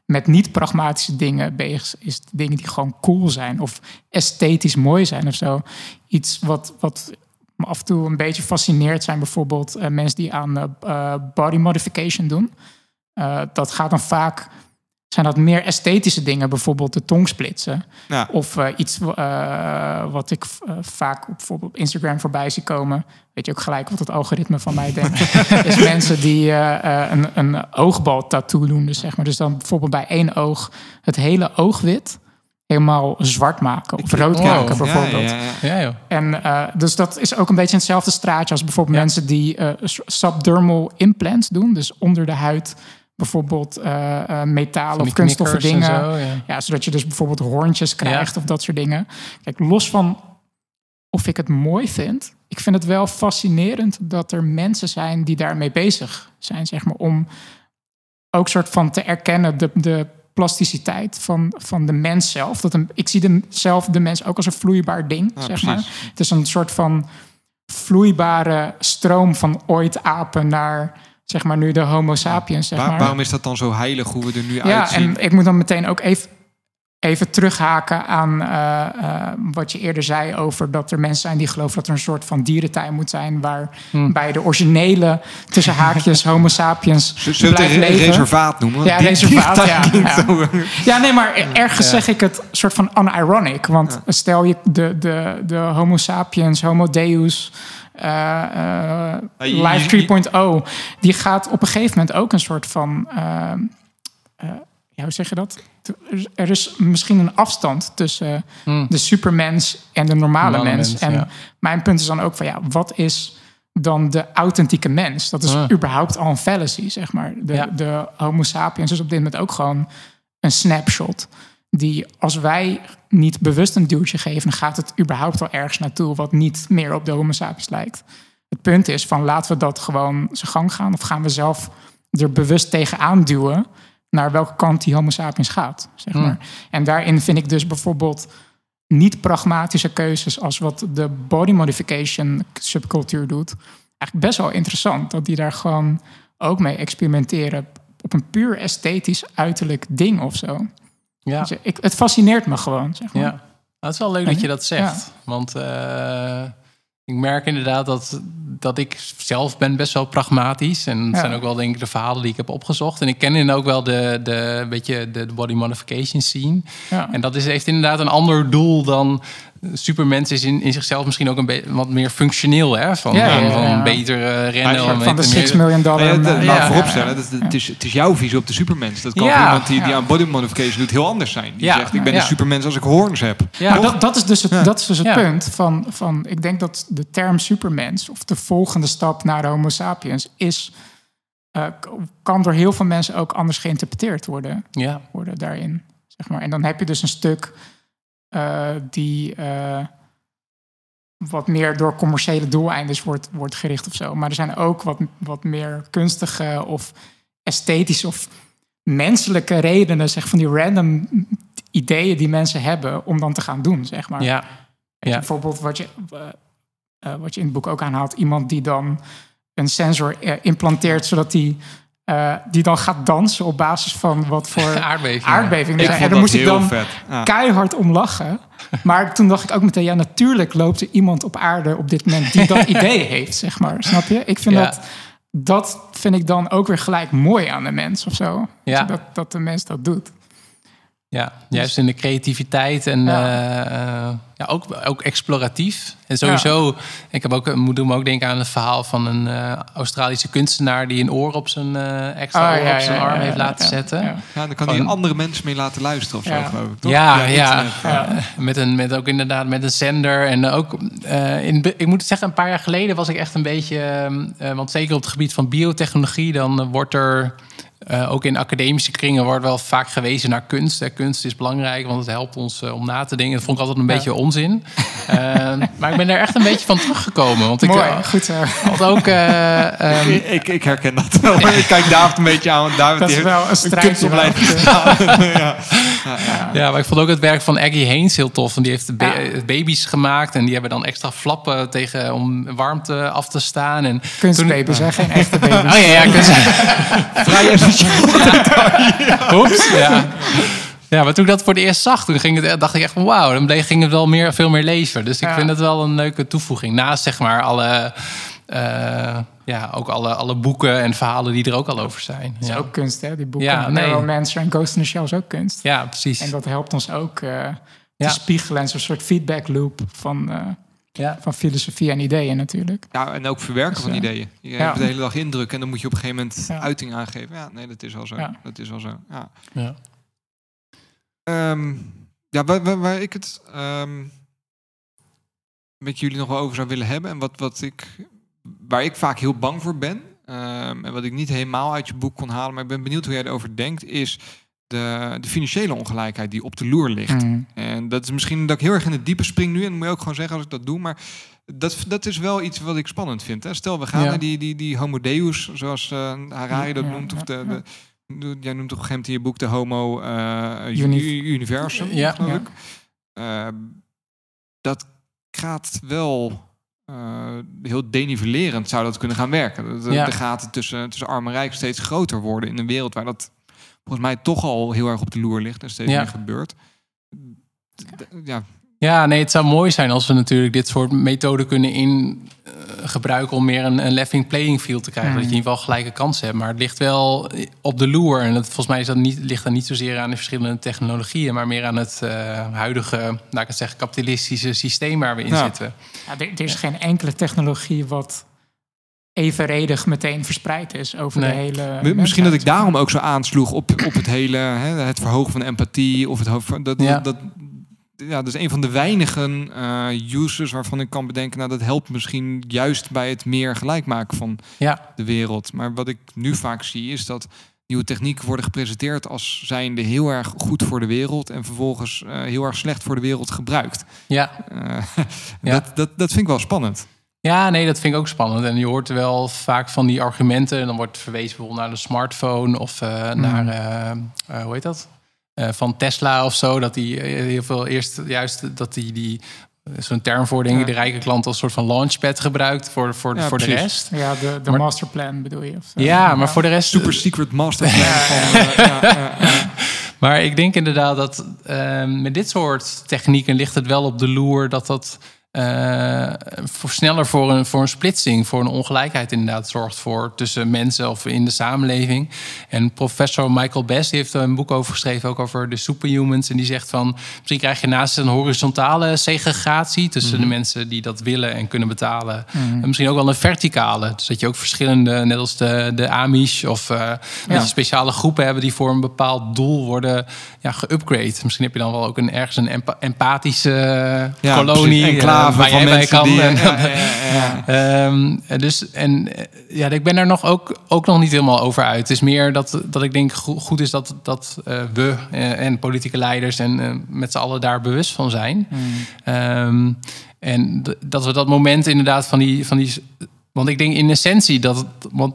met niet-pragmatische dingen bezig is. Dingen die gewoon cool zijn of esthetisch mooi zijn of zo. Iets wat, wat me af en toe een beetje fascineert zijn bijvoorbeeld eh, mensen die aan eh, eh, body modification doen. Dat gaat dan vaak, zijn dat meer esthetische dingen, bijvoorbeeld de tong splitsen. Ja. Of eh, iets eh, wat ik eh, vaak op, bijvoorbeeld op Instagram voorbij zie komen. Weet je ook gelijk wat het algoritme van mij denkt. is mensen die eh, eh, een, een oogbal tattoo doen. Dus, zeg maar. dus dan bijvoorbeeld bij één oog het hele oogwit helemaal zwart maken. Of rood maken Ja, bijvoorbeeld. ja, ja. Ja, joh. En eh, dus dat is ook een beetje hetzelfde straatje als bijvoorbeeld mensen die eh, subdermal implants doen. Dus onder de huid bijvoorbeeld eh, eh, metalen Van of kunststoffen dingen. zo, ja. Ja, zodat je dus bijvoorbeeld hoorntjes krijgt of dat soort dingen. Kijk, los van of ik het mooi vind, ik vind het wel fascinerend dat er mensen zijn die daarmee bezig zijn, zeg maar, om ook soort van te erkennen de, de plasticiteit van, van de mens zelf. Dat een, ik zie de, zelf de mens ook als een vloeibaar ding, Ja, zeg precies. maar. Het is een soort van vloeibare stroom van ooit apen naar, zeg maar, nu de homo sapiens, zeg Waar- maar. waarom is dat dan zo heilig hoe we er nu Ja, uitzien? en ik moet dan meteen ook even, even terughaken aan eh, eh, wat je eerder zei over dat er mensen zijn die geloven dat er een soort van dierentuin moet zijn waar Hmm. bij de originele tussen haakjes homo sapiens Zullen we het blijft een leven. reservaat noemen? Ja, reservaat, ja, ja. Ja, nee, maar ergens zeg ik het soort van unironic. Want stel je de, de, de homo sapiens, homo deus, eh, eh, je- Life 3.0... die gaat op een gegeven moment ook een soort van... eh, eh, ja, hoe zeg je dat? Er is misschien een afstand tussen Hmm. de supermens en de normale, Normale mens. mens, En ja. mijn punt is dan ook van ja, wat is dan de authentieke mens? Dat is Ah. überhaupt al een fallacy, zeg maar. De, Ja. de Homo sapiens is op dit moment ook gewoon een snapshot. Die als wij niet bewust een duwtje geven, dan gaat het überhaupt wel ergens naartoe wat niet meer op de Homo sapiens lijkt. Het punt is van laten we dat gewoon zijn gang gaan, of gaan we zelf er bewust tegenaan duwen naar welke kant die Homo sapiens gaat, zeg Hmm. maar. En daarin vind ik dus bijvoorbeeld niet pragmatische keuzes als wat de body modification subcultuur doet, eigenlijk best wel interessant. Dat die daar gewoon ook mee experimenteren op een puur esthetisch uiterlijk ding of zo. Ja. Ik, het fascineert me gewoon, zeg maar. Ja, nou, het is wel leuk En- dat je dat zegt. Want eh, ik merk inderdaad dat, dat ik zelf ben best wel pragmatisch. En Ja. zijn ook wel denk ik de verhalen die ik heb opgezocht. En ik ken in ook wel de, de, beetje de, de body modification scene. Ja. En dat is, heeft inderdaad een ander doel dan... Supermens is in, in zichzelf misschien ook een beetje wat meer functioneel. Hè? Van, Ja, ja, van, ja, van ja. beter rennen. Van de meer- 6 miljoen dollar. Ja, dat- laat vooropstellen, ja. dat, het, is, het is jouw visie op de supermens. Dat kan Ja, voor iemand die, die ja. aan body modification doet heel anders zijn. Die Ja, zegt, ik ben ja. een supermens als ik hoorns heb. Ja, dat, dat is dus het, Ja. dat is dus het Ja. punt van, van... Ik denk dat de term supermens... of de volgende stap naar de homo sapiens... is, eh, kan door heel veel mensen ook anders geïnterpreteerd worden, ja. worden daarin. Zeg maar. En dan heb je dus een stuk eh, die... eh, wat meer door commerciële doeleinden wordt, wordt gericht of zo. Maar er zijn ook wat, wat meer kunstige of esthetische of menselijke redenen, zeg van die random ideeën die mensen hebben om dan te gaan doen, zeg maar. ja. Weet je, Ja. Bijvoorbeeld wat je, eh, wat je in het boek ook aanhaalt, iemand die dan een sensor implanteert, zodat die, eh, die dan gaat dansen op basis van wat voor Aardbeving. aardbeving er vond En daar dat moest ik heel dan vet. Ja. keihard om lachen. Maar toen dacht ik ook meteen, ja, natuurlijk loopt er iemand op aarde op dit moment die dat idee heeft, zeg maar. Snap je? Ik vind Ja. dat, dat vind ik dan ook weer gelijk mooi aan de mens of zo. Ja. Dat, dat de mens dat doet. Ja, juist in de creativiteit en Ja. ja. ja, ook, ook exploratief. En sowieso, ik heb ook, moet doen me ook denken aan het verhaal van een eh, Australische kunstenaar die een oor op zijn eh, extra Ah, oor ja, op zijn ja, arm ja, heeft ja, laten ja, zetten. ja. Ja, Ja, dan kan hij Van- andere mensen mee laten luisteren of zo, Ja. geloof ik. Toch? ja, internet. Met, een, met ook inderdaad met een zender. En ook, eh, in, ik moet zeggen, een paar jaar geleden was ik echt een beetje... ehm, eh, want zeker op het gebied van biotechnologie, dan eh, wordt er eh, ook in academische kringen wordt wel vaak gewezen naar kunst. Hè. Kunst is belangrijk, want het helpt ons eh, om na te denken. Dat vond ik altijd een Ja. beetje onzin. Eh, maar ik ben er echt een beetje van teruggekomen. Want ik Mooi, goed zo. had ook... eh, ehm, Ik, ik, ik herken dat wel. Ik kijk David een beetje aan. want David Dat is heeft wel een strijdje. kunstopleiding wel. gedaan. ja. Ja, maar ik vond ook het werk van Aggie Haynes heel tof. Want die heeft ba- Ja. baby's gemaakt. En die hebben dan extra flappen tegen om warmte af te staan. En Kunstbaby's, hè? Geen echte baby's. Oh ja, ja, kunst. Vrij. Oeps, ja. Ja, maar toen ik dat voor het eerst zag, toen ging het, dacht ik echt van wauw, dan ging het wel meer, veel meer leven. Dus ik Ja. vind het wel een leuke toevoeging. Naast zeg maar alle, eh, ja, ook alle, alle boeken en verhalen die er ook al over zijn. Dat is Ja, ook kunst, hè? Die boeken. Ja, nee. Neuromancer en Ghost in the Shell is ook kunst. ja precies. En dat helpt ons ook eh, te Ja. spiegelen en zo'n soort feedback loop van, eh, Ja. van filosofie en ideeën natuurlijk. Ja, en ook verwerken van Dus, eh, ideeën. Je ja. hebt de hele dag indruk en dan moet je op een gegeven moment Ja. uiting aangeven. Ja, nee, dat is wel zo. Ja. Dat is wel zo. Ja. Ja. Ehm, ja, waar, waar, waar ik het ehm, met jullie nog wel over zou willen hebben en wat, wat ik, waar ik vaak heel bang voor ben ehm, en wat ik niet helemaal uit je boek kon halen, maar ik ben benieuwd hoe jij erover denkt, is de, de financiële ongelijkheid die op de loer ligt. Mm. En dat is misschien dat ik heel erg in het diepe spring nu. En dat moet je ook gewoon zeggen als ik dat doe. Maar dat, dat is wel iets wat ik spannend vind. Hè? Stel, we gaan Ja. naar die, die, die homo deus, zoals eh, Harari dat Ja, noemt. Of de, de, jij noemt op een gegeven moment in je boek de homo Uni- uni- universum, Ja. geloof Ja. ik. Eh, dat gaat wel... eh, heel denivelerend zou dat kunnen gaan werken. De, Ja. de gaten tussen, tussen arm en rijk steeds groter worden in een wereld waar dat volgens mij toch al heel erg op de loer ligt en steeds Ja. meer gebeurt. D- Ja, Ja, nee, het zou mooi zijn als we natuurlijk dit soort methoden kunnen in eh, gebruiken om meer een, een leveling playing field te krijgen. Mm. Dat je in ieder geval gelijke kansen hebt. Maar het ligt wel op de loer. En dat, volgens mij is dat niet, ligt dat niet zozeer aan de verschillende technologieën, maar meer aan het eh, huidige, laat ik het zeggen, kapitalistische systeem waar we in Ja. zitten. Ja, er, er is geen enkele technologie wat evenredig meteen verspreid is over de hele. M- Misschien dat ik daarom ook zo aansloeg op, op het hele, hè, het verhogen van empathie. Of het hoog van- dat, Ja. dat, ja, dat is een van de weinigen eh uses waarvan ik kan bedenken, nou dat helpt misschien juist bij het meer gelijk maken van Ja, de wereld. Maar wat ik nu vaak zie is dat nieuwe technieken worden gepresenteerd als zijnde heel erg goed voor de wereld en vervolgens eh, heel erg slecht voor de wereld gebruikt. ja. Eh, Ja. dat, dat, dat vind ik wel spannend. Ja, nee, dat vind ik ook spannend. En je hoort wel vaak van die argumenten. En dan wordt verwezen bijvoorbeeld naar de smartphone of naar, eh, hoe heet dat? Eh, van Tesla of zo. Dat die eh, heel veel eerst juist dat die, die is zo'n term voor, denk ik, Ja. de rijke klant als soort van launchpad gebruikt voor, voor, Ja, voor de rest. Ja, de, de Maar- masterplan bedoel je? Of, zo? Ja, maar voor de rest. Super secret masterplan van... eh, ja, ja, ja. Maar ik denk inderdaad dat eh, met dit soort technieken ligt het wel op de loer dat dat eh, voor sneller voor een, voor een splitsing, voor een ongelijkheid inderdaad zorgt voor tussen mensen of in de samenleving. En professor Michael Bess die heeft er een boek over geschreven, ook over de superhumans. En die zegt van misschien krijg je naast een horizontale segregatie tussen de mensen die dat willen en kunnen betalen, en misschien ook wel een verticale. Dus dat je ook verschillende, net als de, de Amish of eh, dat je speciale groepen hebben die voor een bepaald doel worden ja, geupgrade. Misschien heb je dan wel ook een, ergens een empa- empathische Ja, kolonie precies. Waar van mensen kan. die... Ehm, dus en eh, ja, ik ben er nog ook, ook nog niet helemaal over uit. Het is meer dat, dat ik denk go- goed is dat, dat eh, we eh, en politieke leiders en met z'n allen daar bewust van zijn. Ehm, en dat we dat moment inderdaad van die, van die. Want ik denk in essentie dat. het- Want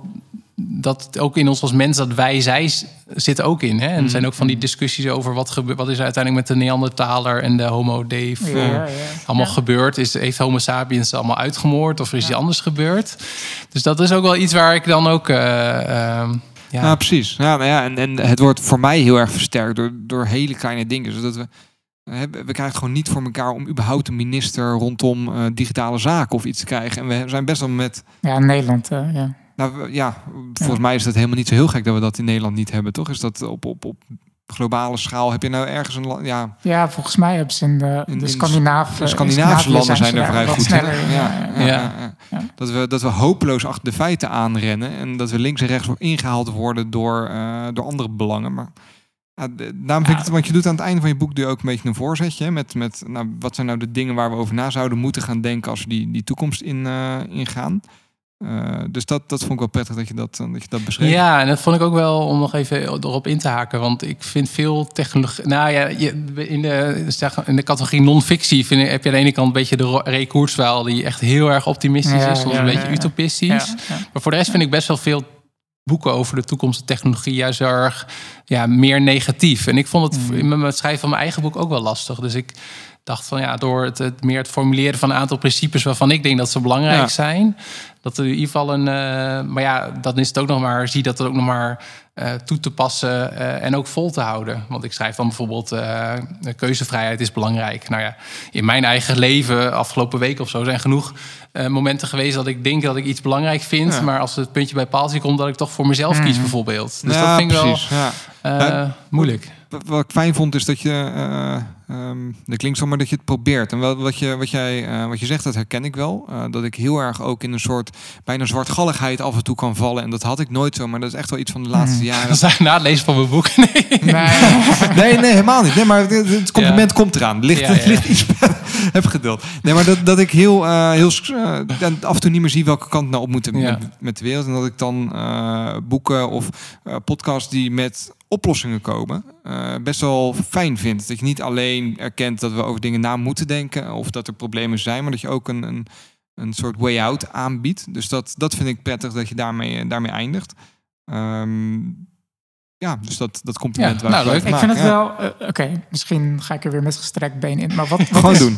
dat ook in ons als mens dat wij zij zitten ook in. Hè? En er zijn ook van die discussies over wat, gebe- wat is er uiteindelijk met de Neandertaler en de Homo Dave Ja, ja, ja. allemaal Ja. gebeurd? Is, heeft Homo sapiens allemaal uitgemoord of is iets anders gebeurd? Dus dat is ook wel iets waar ik dan ook. eh, ehm, ja, Ja, precies. Ja, nou ja, en, en het wordt voor mij heel erg versterkt door, door hele kleine dingen. Zodat we, we hebben- we krijgen het gewoon niet voor elkaar om überhaupt een minister rondom eh, digitale zaken of iets te krijgen. En we zijn best wel met. Ja, in Nederland, eh, ja. Nou, ja, volgens mij is dat helemaal niet zo heel gek dat we dat in Nederland niet hebben, toch? Is dat op, op, op globale schaal? Heb je nou ergens een land? Ja, Ja, volgens mij hebben ze in de, In- de in Scandinavische... de Scandinavische landen zijn er vrij goed sneller. Ja, Ja, ja, ja. Ja. ja, Ja. Dat, we, dat we hopeloos achter de feiten aanrennen en dat we links en rechts ingehaald worden door, eh, door andere belangen. Maar ja, daarom vind ik het, want je doet aan het einde van je boek doe je ook een beetje een voorzetje met, met nou, wat zijn nou de dingen waar we over na zouden moeten gaan denken als we die, die toekomst in, eh, ingaan. Eh, dus dat, dat vond ik wel prettig dat je dat, dat, je dat beschreef. Ja, en dat vond ik ook wel om nog even erop in te haken. Want ik vind veel technologie. Nou ja, je, in, de, zeg, in de categorie non-fictie vind ik, heb je aan de ene kant een beetje de Ray Kurzweil, die echt heel erg optimistisch Ja, is, soms ja, een ja, beetje ja. utopistisch. Ja, ja. Maar voor de rest vind ik best wel veel boeken over de toekomst van technologie juist heel erg ja, meer negatief. En ik vond het Mm. in het schrijven van mijn eigen boek ook wel lastig. Dus ik dacht van ja, door het, het meer het formuleren van een aantal principes waarvan ik denk dat ze belangrijk Ja. zijn, dat er in ieder geval een. eh, maar ja, dan is het ook nog maar, zie dat het ook nog maar eh, toe te passen eh, en ook vol te houden. Want ik schrijf dan bijvoorbeeld, keuzevrijheid is belangrijk. Nou ja, in mijn eigen leven, afgelopen week of zo, zijn genoeg momenten geweest dat ik denk dat ik iets belangrijk vind. Ja. Maar als het puntje bij paaltje komt, dat ik toch voor mezelf kies, Mhm. bijvoorbeeld. Dus Ja, dat vind ik precies. Wel moeilijk. Wat- Wat ik fijn vond is dat je, ehm, dat klinkt zomaar dat je het probeert. En wel, wat, je, wat, jij, eh, wat je zegt, dat herken ik wel. Eh, dat ik heel erg ook in een soort bijna zwartgalligheid af en toe kan vallen. En dat had ik nooit zo, maar dat is echt wel iets van de laatste Hmm. jaren. Dat is na het lezen van mijn boek. Nee. Nee. Nee, nee, helemaal niet. Nee, maar het, het compliment komt eraan. Ligt, Ja, ja, ligt iets. heb geduld. Nee, maar dat, dat ik heel, heel af en toe niet meer zie welke kant nou op moet met, met de wereld. En dat ik dan boeken of podcasts die met oplossingen komen, eh, best wel fijn vind. Dat je niet alleen erkent dat we over dingen na moeten denken of dat er problemen zijn, maar dat je ook een, een, een soort way out aanbiedt. Dus dat, dat vind ik prettig dat je daarmee, daarmee eindigt. Ehm, ja, dus dat, dat compliment. Ja, nou, ik leuk. wel Ik vind het. Ja. wel... eh, Oké, misschien ga ik er weer met gestrekt been in. Maar wat, wat, Gewoon is, doen.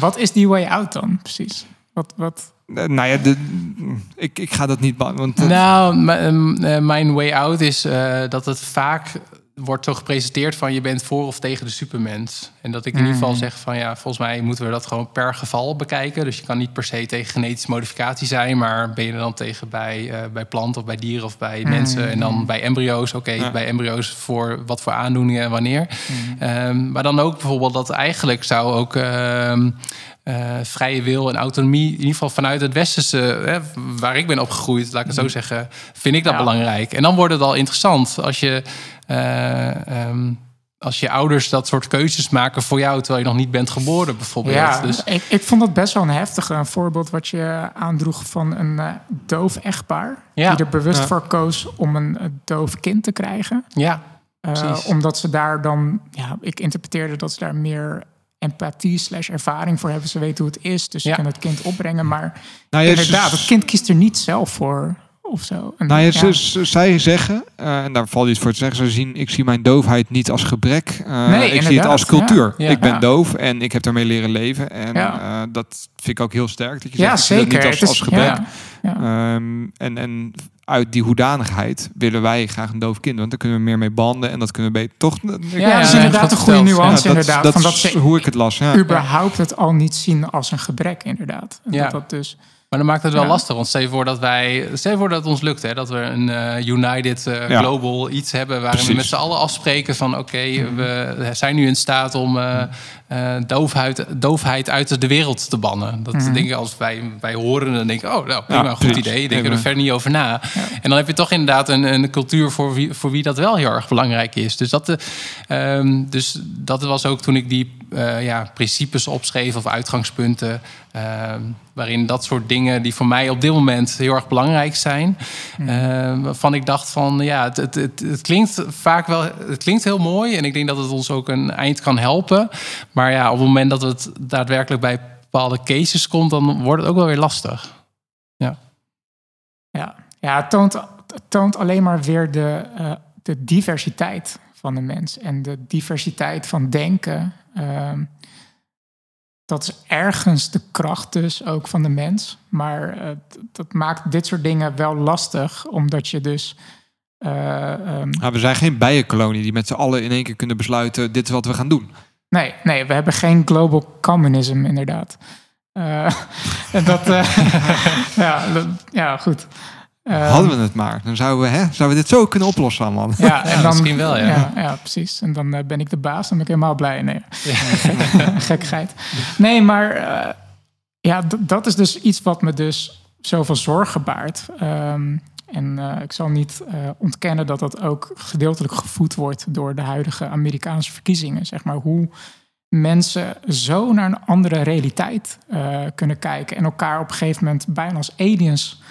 wat is die way out dan precies? Wat, wat, Eh, nou ja, de, ik, ik ga dat niet... Want dat- Nou, eh, mijn way out is eh, dat het vaak wordt zo gepresenteerd van je bent voor of tegen de supermens. En dat ik in ieder geval Mhm. zeg van ja, volgens mij moeten we dat gewoon per geval bekijken. Dus je kan niet per se tegen genetische modificatie zijn, maar ben je er dan tegen bij, eh, bij planten of bij dieren of bij Mhm. mensen. En dan bij embryo's, oké, Ja. bij embryo's voor wat voor aandoeningen en wanneer. Mhm. Ehm, maar dan ook bijvoorbeeld dat eigenlijk zou ook ehm, eh, vrije wil en autonomie, in ieder geval vanuit het westerse, hè, waar ik ben opgegroeid, laat ik het zo zeggen, vind ik dat Ja. belangrijk. En dan wordt het al interessant als je. eh, ehm, als je ouders dat soort keuzes maken voor jou terwijl je nog niet bent geboren, bijvoorbeeld. ja, Dus, ik, ik vond dat best wel een heftige. Een voorbeeld wat je aandroeg van een eh, doof echtpaar. Ja. Die er bewust Ja. voor koos om een eh, doof kind te krijgen. ja, Eh, Precies. omdat ze daar dan, ja, ik interpreteerde dat ze daar meer empathie slash ervaring voor hebben. Ze weten hoe het is, dus ze Ja. kunnen het kind opbrengen. Maar nou inderdaad, ze- het kind kiest er niet zelf voor of zo. En, Nou ja, ja. ze- ze- zij zeggen, eh, en daar valt iets voor te zeggen, ze zien, ik zie mijn doofheid niet als gebrek. eh, Nee, ik zie het als cultuur. ja. Ik ben Ja. doof en ik heb daarmee leren leven. En Ja. eh, dat vind ik ook heel sterk. Dat je ja, zegt, dat zeker. niet als, Het als gebrek. ja, ja. Ehm, en, en uit die hoedanigheid willen wij graag een doof kind. Want daar kunnen we meer mee banden en dat kunnen we beter toch... Ja, ja, dat is inderdaad een goede nuance. dat, inderdaad, dat van dat ze hoe ik het las. Ja. überhaupt het al niet zien als een gebrek, inderdaad. En Ja. Dat dat dus, maar dan maakt het wel Ja. lastig. Want stel je voor dat wij, stel je voor dat het ons lukt, hè, dat we een eh, United eh, Ja. Global iets hebben waarin we met z'n allen afspreken van oké, we zijn nu in staat om eh, doofheid, doofheid uit de wereld te bannen. Dat Mhm. denk ik als wij, wij horen, dan denk ik, oh, nou, prima, Ja, goed precies. idee. Denken Even- er verder niet over na. En dan heb je toch inderdaad een, een cultuur voor wie, voor wie dat wel heel erg belangrijk is. Dus dat, ehm, dus dat was ook toen ik die ja, principes opschreef of uitgangspunten. Ehm, waarin dat soort dingen die voor mij op dit moment heel erg belangrijk zijn. eh, waarvan ik dacht van ja, het, het, het, het klinkt vaak wel, het klinkt heel mooi. En ik denk dat het ons ook een eind kan helpen. Maar ja, op het moment dat het daadwerkelijk bij bepaalde cases komt, dan wordt het ook wel weer lastig. ja, ja het, toont, het toont alleen maar weer de, eh, de diversiteit van de mens. En de diversiteit van denken. ehm, dat is ergens de kracht dus ook van de mens. Maar eh, dat maakt dit soort dingen wel lastig. Omdat je dus... Nou, we zijn geen bijenkolonie die met z'n allen in één keer kunnen besluiten... dit is wat we gaan doen. Nee, nee, we hebben geen global communism, inderdaad. Eh, en dat, ja, dat- ja, goed. Eh, Hadden we het maar. Dan zouden we, hè, zouden we dit zo kunnen oplossen allemaal. ja, en dan, misschien wel, ja. ja. ja, precies. En dan eh, ben ik de baas, dan ben ik helemaal blij. Nee, gekkigheid. Nee, maar eh, ja, dat is dus iets wat me dus zoveel zorgen baart. Ehm, en eh, ik zal niet eh, ontkennen dat dat ook gedeeltelijk gevoed wordt door de huidige Amerikaanse verkiezingen. Zeg maar hoe mensen zo naar een andere realiteit eh, kunnen kijken en elkaar op een gegeven moment bijna als aliens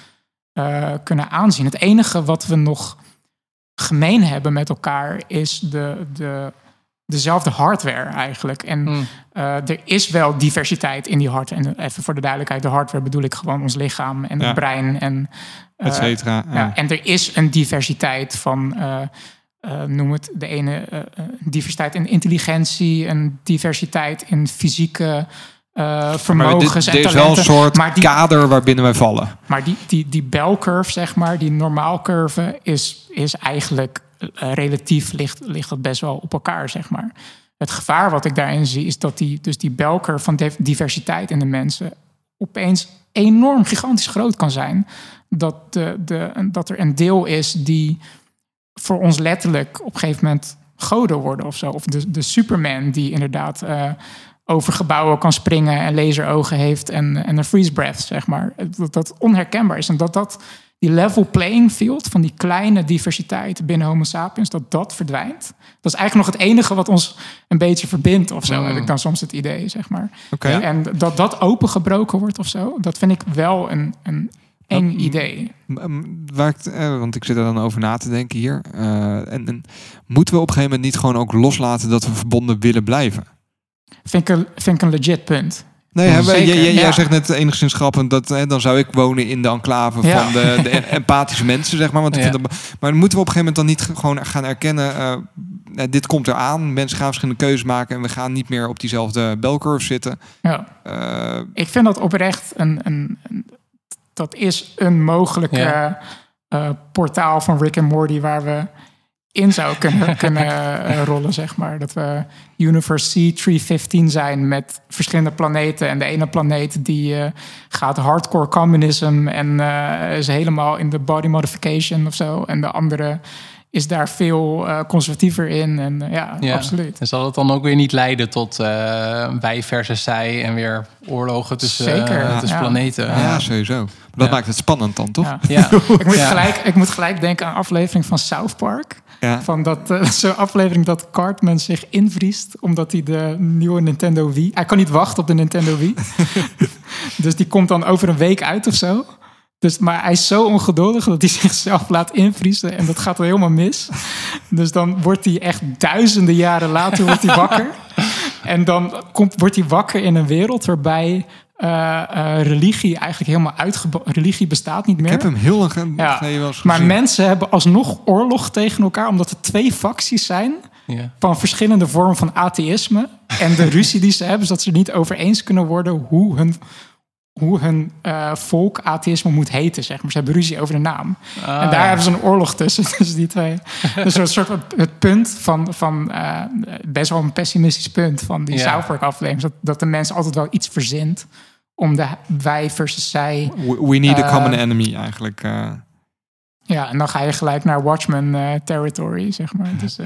eh, kunnen aanzien. Het enige wat we nog gemeen hebben met elkaar is de, de, dezelfde hardware eigenlijk. En Mm. eh, er is wel diversiteit in die hardware. En even voor de duidelijkheid, de hardware bedoel ik gewoon ons lichaam en Ja. het brein. En, eh, Et cetera. ja, Ja. en er is een diversiteit van, noem het de ene, eh, diversiteit in intelligentie, een diversiteit in fysieke eh, Maar vermogens dit, en er is wel een talenten. soort maar die, kader waarbinnen wij vallen. maar die, die, die belcurve, zeg maar, die normaalcurve, is, is eigenlijk eh, relatief ligt, ligt dat best wel op elkaar, zeg maar. Het gevaar wat ik daarin zie, is dat die, dus die belcurve van div- diversiteit in de mensen opeens enorm gigantisch groot kan zijn. Dat, de, de, dat er een deel is die voor ons letterlijk op een gegeven moment goden worden of zo. Of de, de Superman die inderdaad eh, over gebouwen kan springen en laserogen heeft en, en een freeze breath, zeg maar. Dat dat onherkenbaar is. En dat dat die level playing field van die kleine diversiteit binnen Homo sapiens, dat dat verdwijnt. Dat is eigenlijk nog het enige wat ons een beetje verbindt of zo, Mm. heb ik dan soms het idee, zeg maar. En dat dat opengebroken wordt of zo, dat vind ik wel een, een eng Dat- idee. Waar ik, eh, want ik zit er dan over na te denken hier. Eh, en, en moeten we op een gegeven moment niet gewoon ook loslaten dat we verbonden willen blijven? Vind ik een, vind ik een legit punt. Nee, hè, Zeker, jij, jij- jij ja. zegt net enigszins grappend dat hè, dan zou ik wonen in de enclave Ja. van de, de empathische mensen, zeg maar. Want ik Ja. vind dat, maar moeten we op een gegeven moment dan niet ge- gewoon gaan erkennen, eh, dit komt eraan, mensen gaan verschillende keuzes maken en we gaan niet meer op diezelfde belcurve zitten. Ja. Eh, Ik vind dat oprecht een, een, een- dat is een mogelijke Ja. eh, portaal van Rick en Morty waar we in zou kunnen, kunnen eh, rollen, zeg maar. Dat we Universe C315 zijn met verschillende planeten. En de ene planeet die eh, gaat hardcore communism en eh, is helemaal in de body modification of zo. En de andere is daar veel eh, conservatiever in. En ja, Ja. absoluut. En zal het dan ook weer niet leiden tot eh, wij versus zij en weer oorlogen tussen, Zeker, tussen ja. planeten? ja, sowieso. Dat Ja. maakt het spannend dan, toch? Ja. Ja. Ik moet, Ja. gelijk, ik moet gelijk denken aan een aflevering van South Park. Ja. Van dat, eh, zo'n aflevering dat Cartman zich invriest omdat hij de nieuwe Nintendo Wii... Hij kan niet wachten op de Nintendo Wii. dus die komt dan over een week uit of zo. Dus, maar hij is zo ongeduldig dat hij zichzelf laat invriezen. En dat gaat dan helemaal mis. Dus dan wordt hij echt duizenden jaren later wordt hij wakker. En dan komt, wordt hij wakker in een wereld waarbij eh, eh, religie eigenlijk helemaal uitgebouwd... Religie bestaat niet meer. Ik heb hem heel lang Ja, geleden Maar mensen hebben alsnog oorlog tegen elkaar, omdat er twee facties zijn Ja. van verschillende vormen van atheïsme. En de ruzie die ze hebben, is dat ze niet over eens kunnen worden hoe hun, hoe hun eh, volk atheïsme moet heten. Zeg maar. Ze hebben ruzie over de naam. Ah, en daar ja. hebben ze een oorlog tussen, tussen die twee. Dus een soort het punt van, van best wel een pessimistisch punt van die Ja. Aflevering. Dat, dat de mens altijd wel iets verzint om de wij versus zij We, we need a Eh, common enemy eigenlijk. eh. Ja, en dan ga je gelijk naar Watchmen eh, territory, zeg maar. Dus, eh,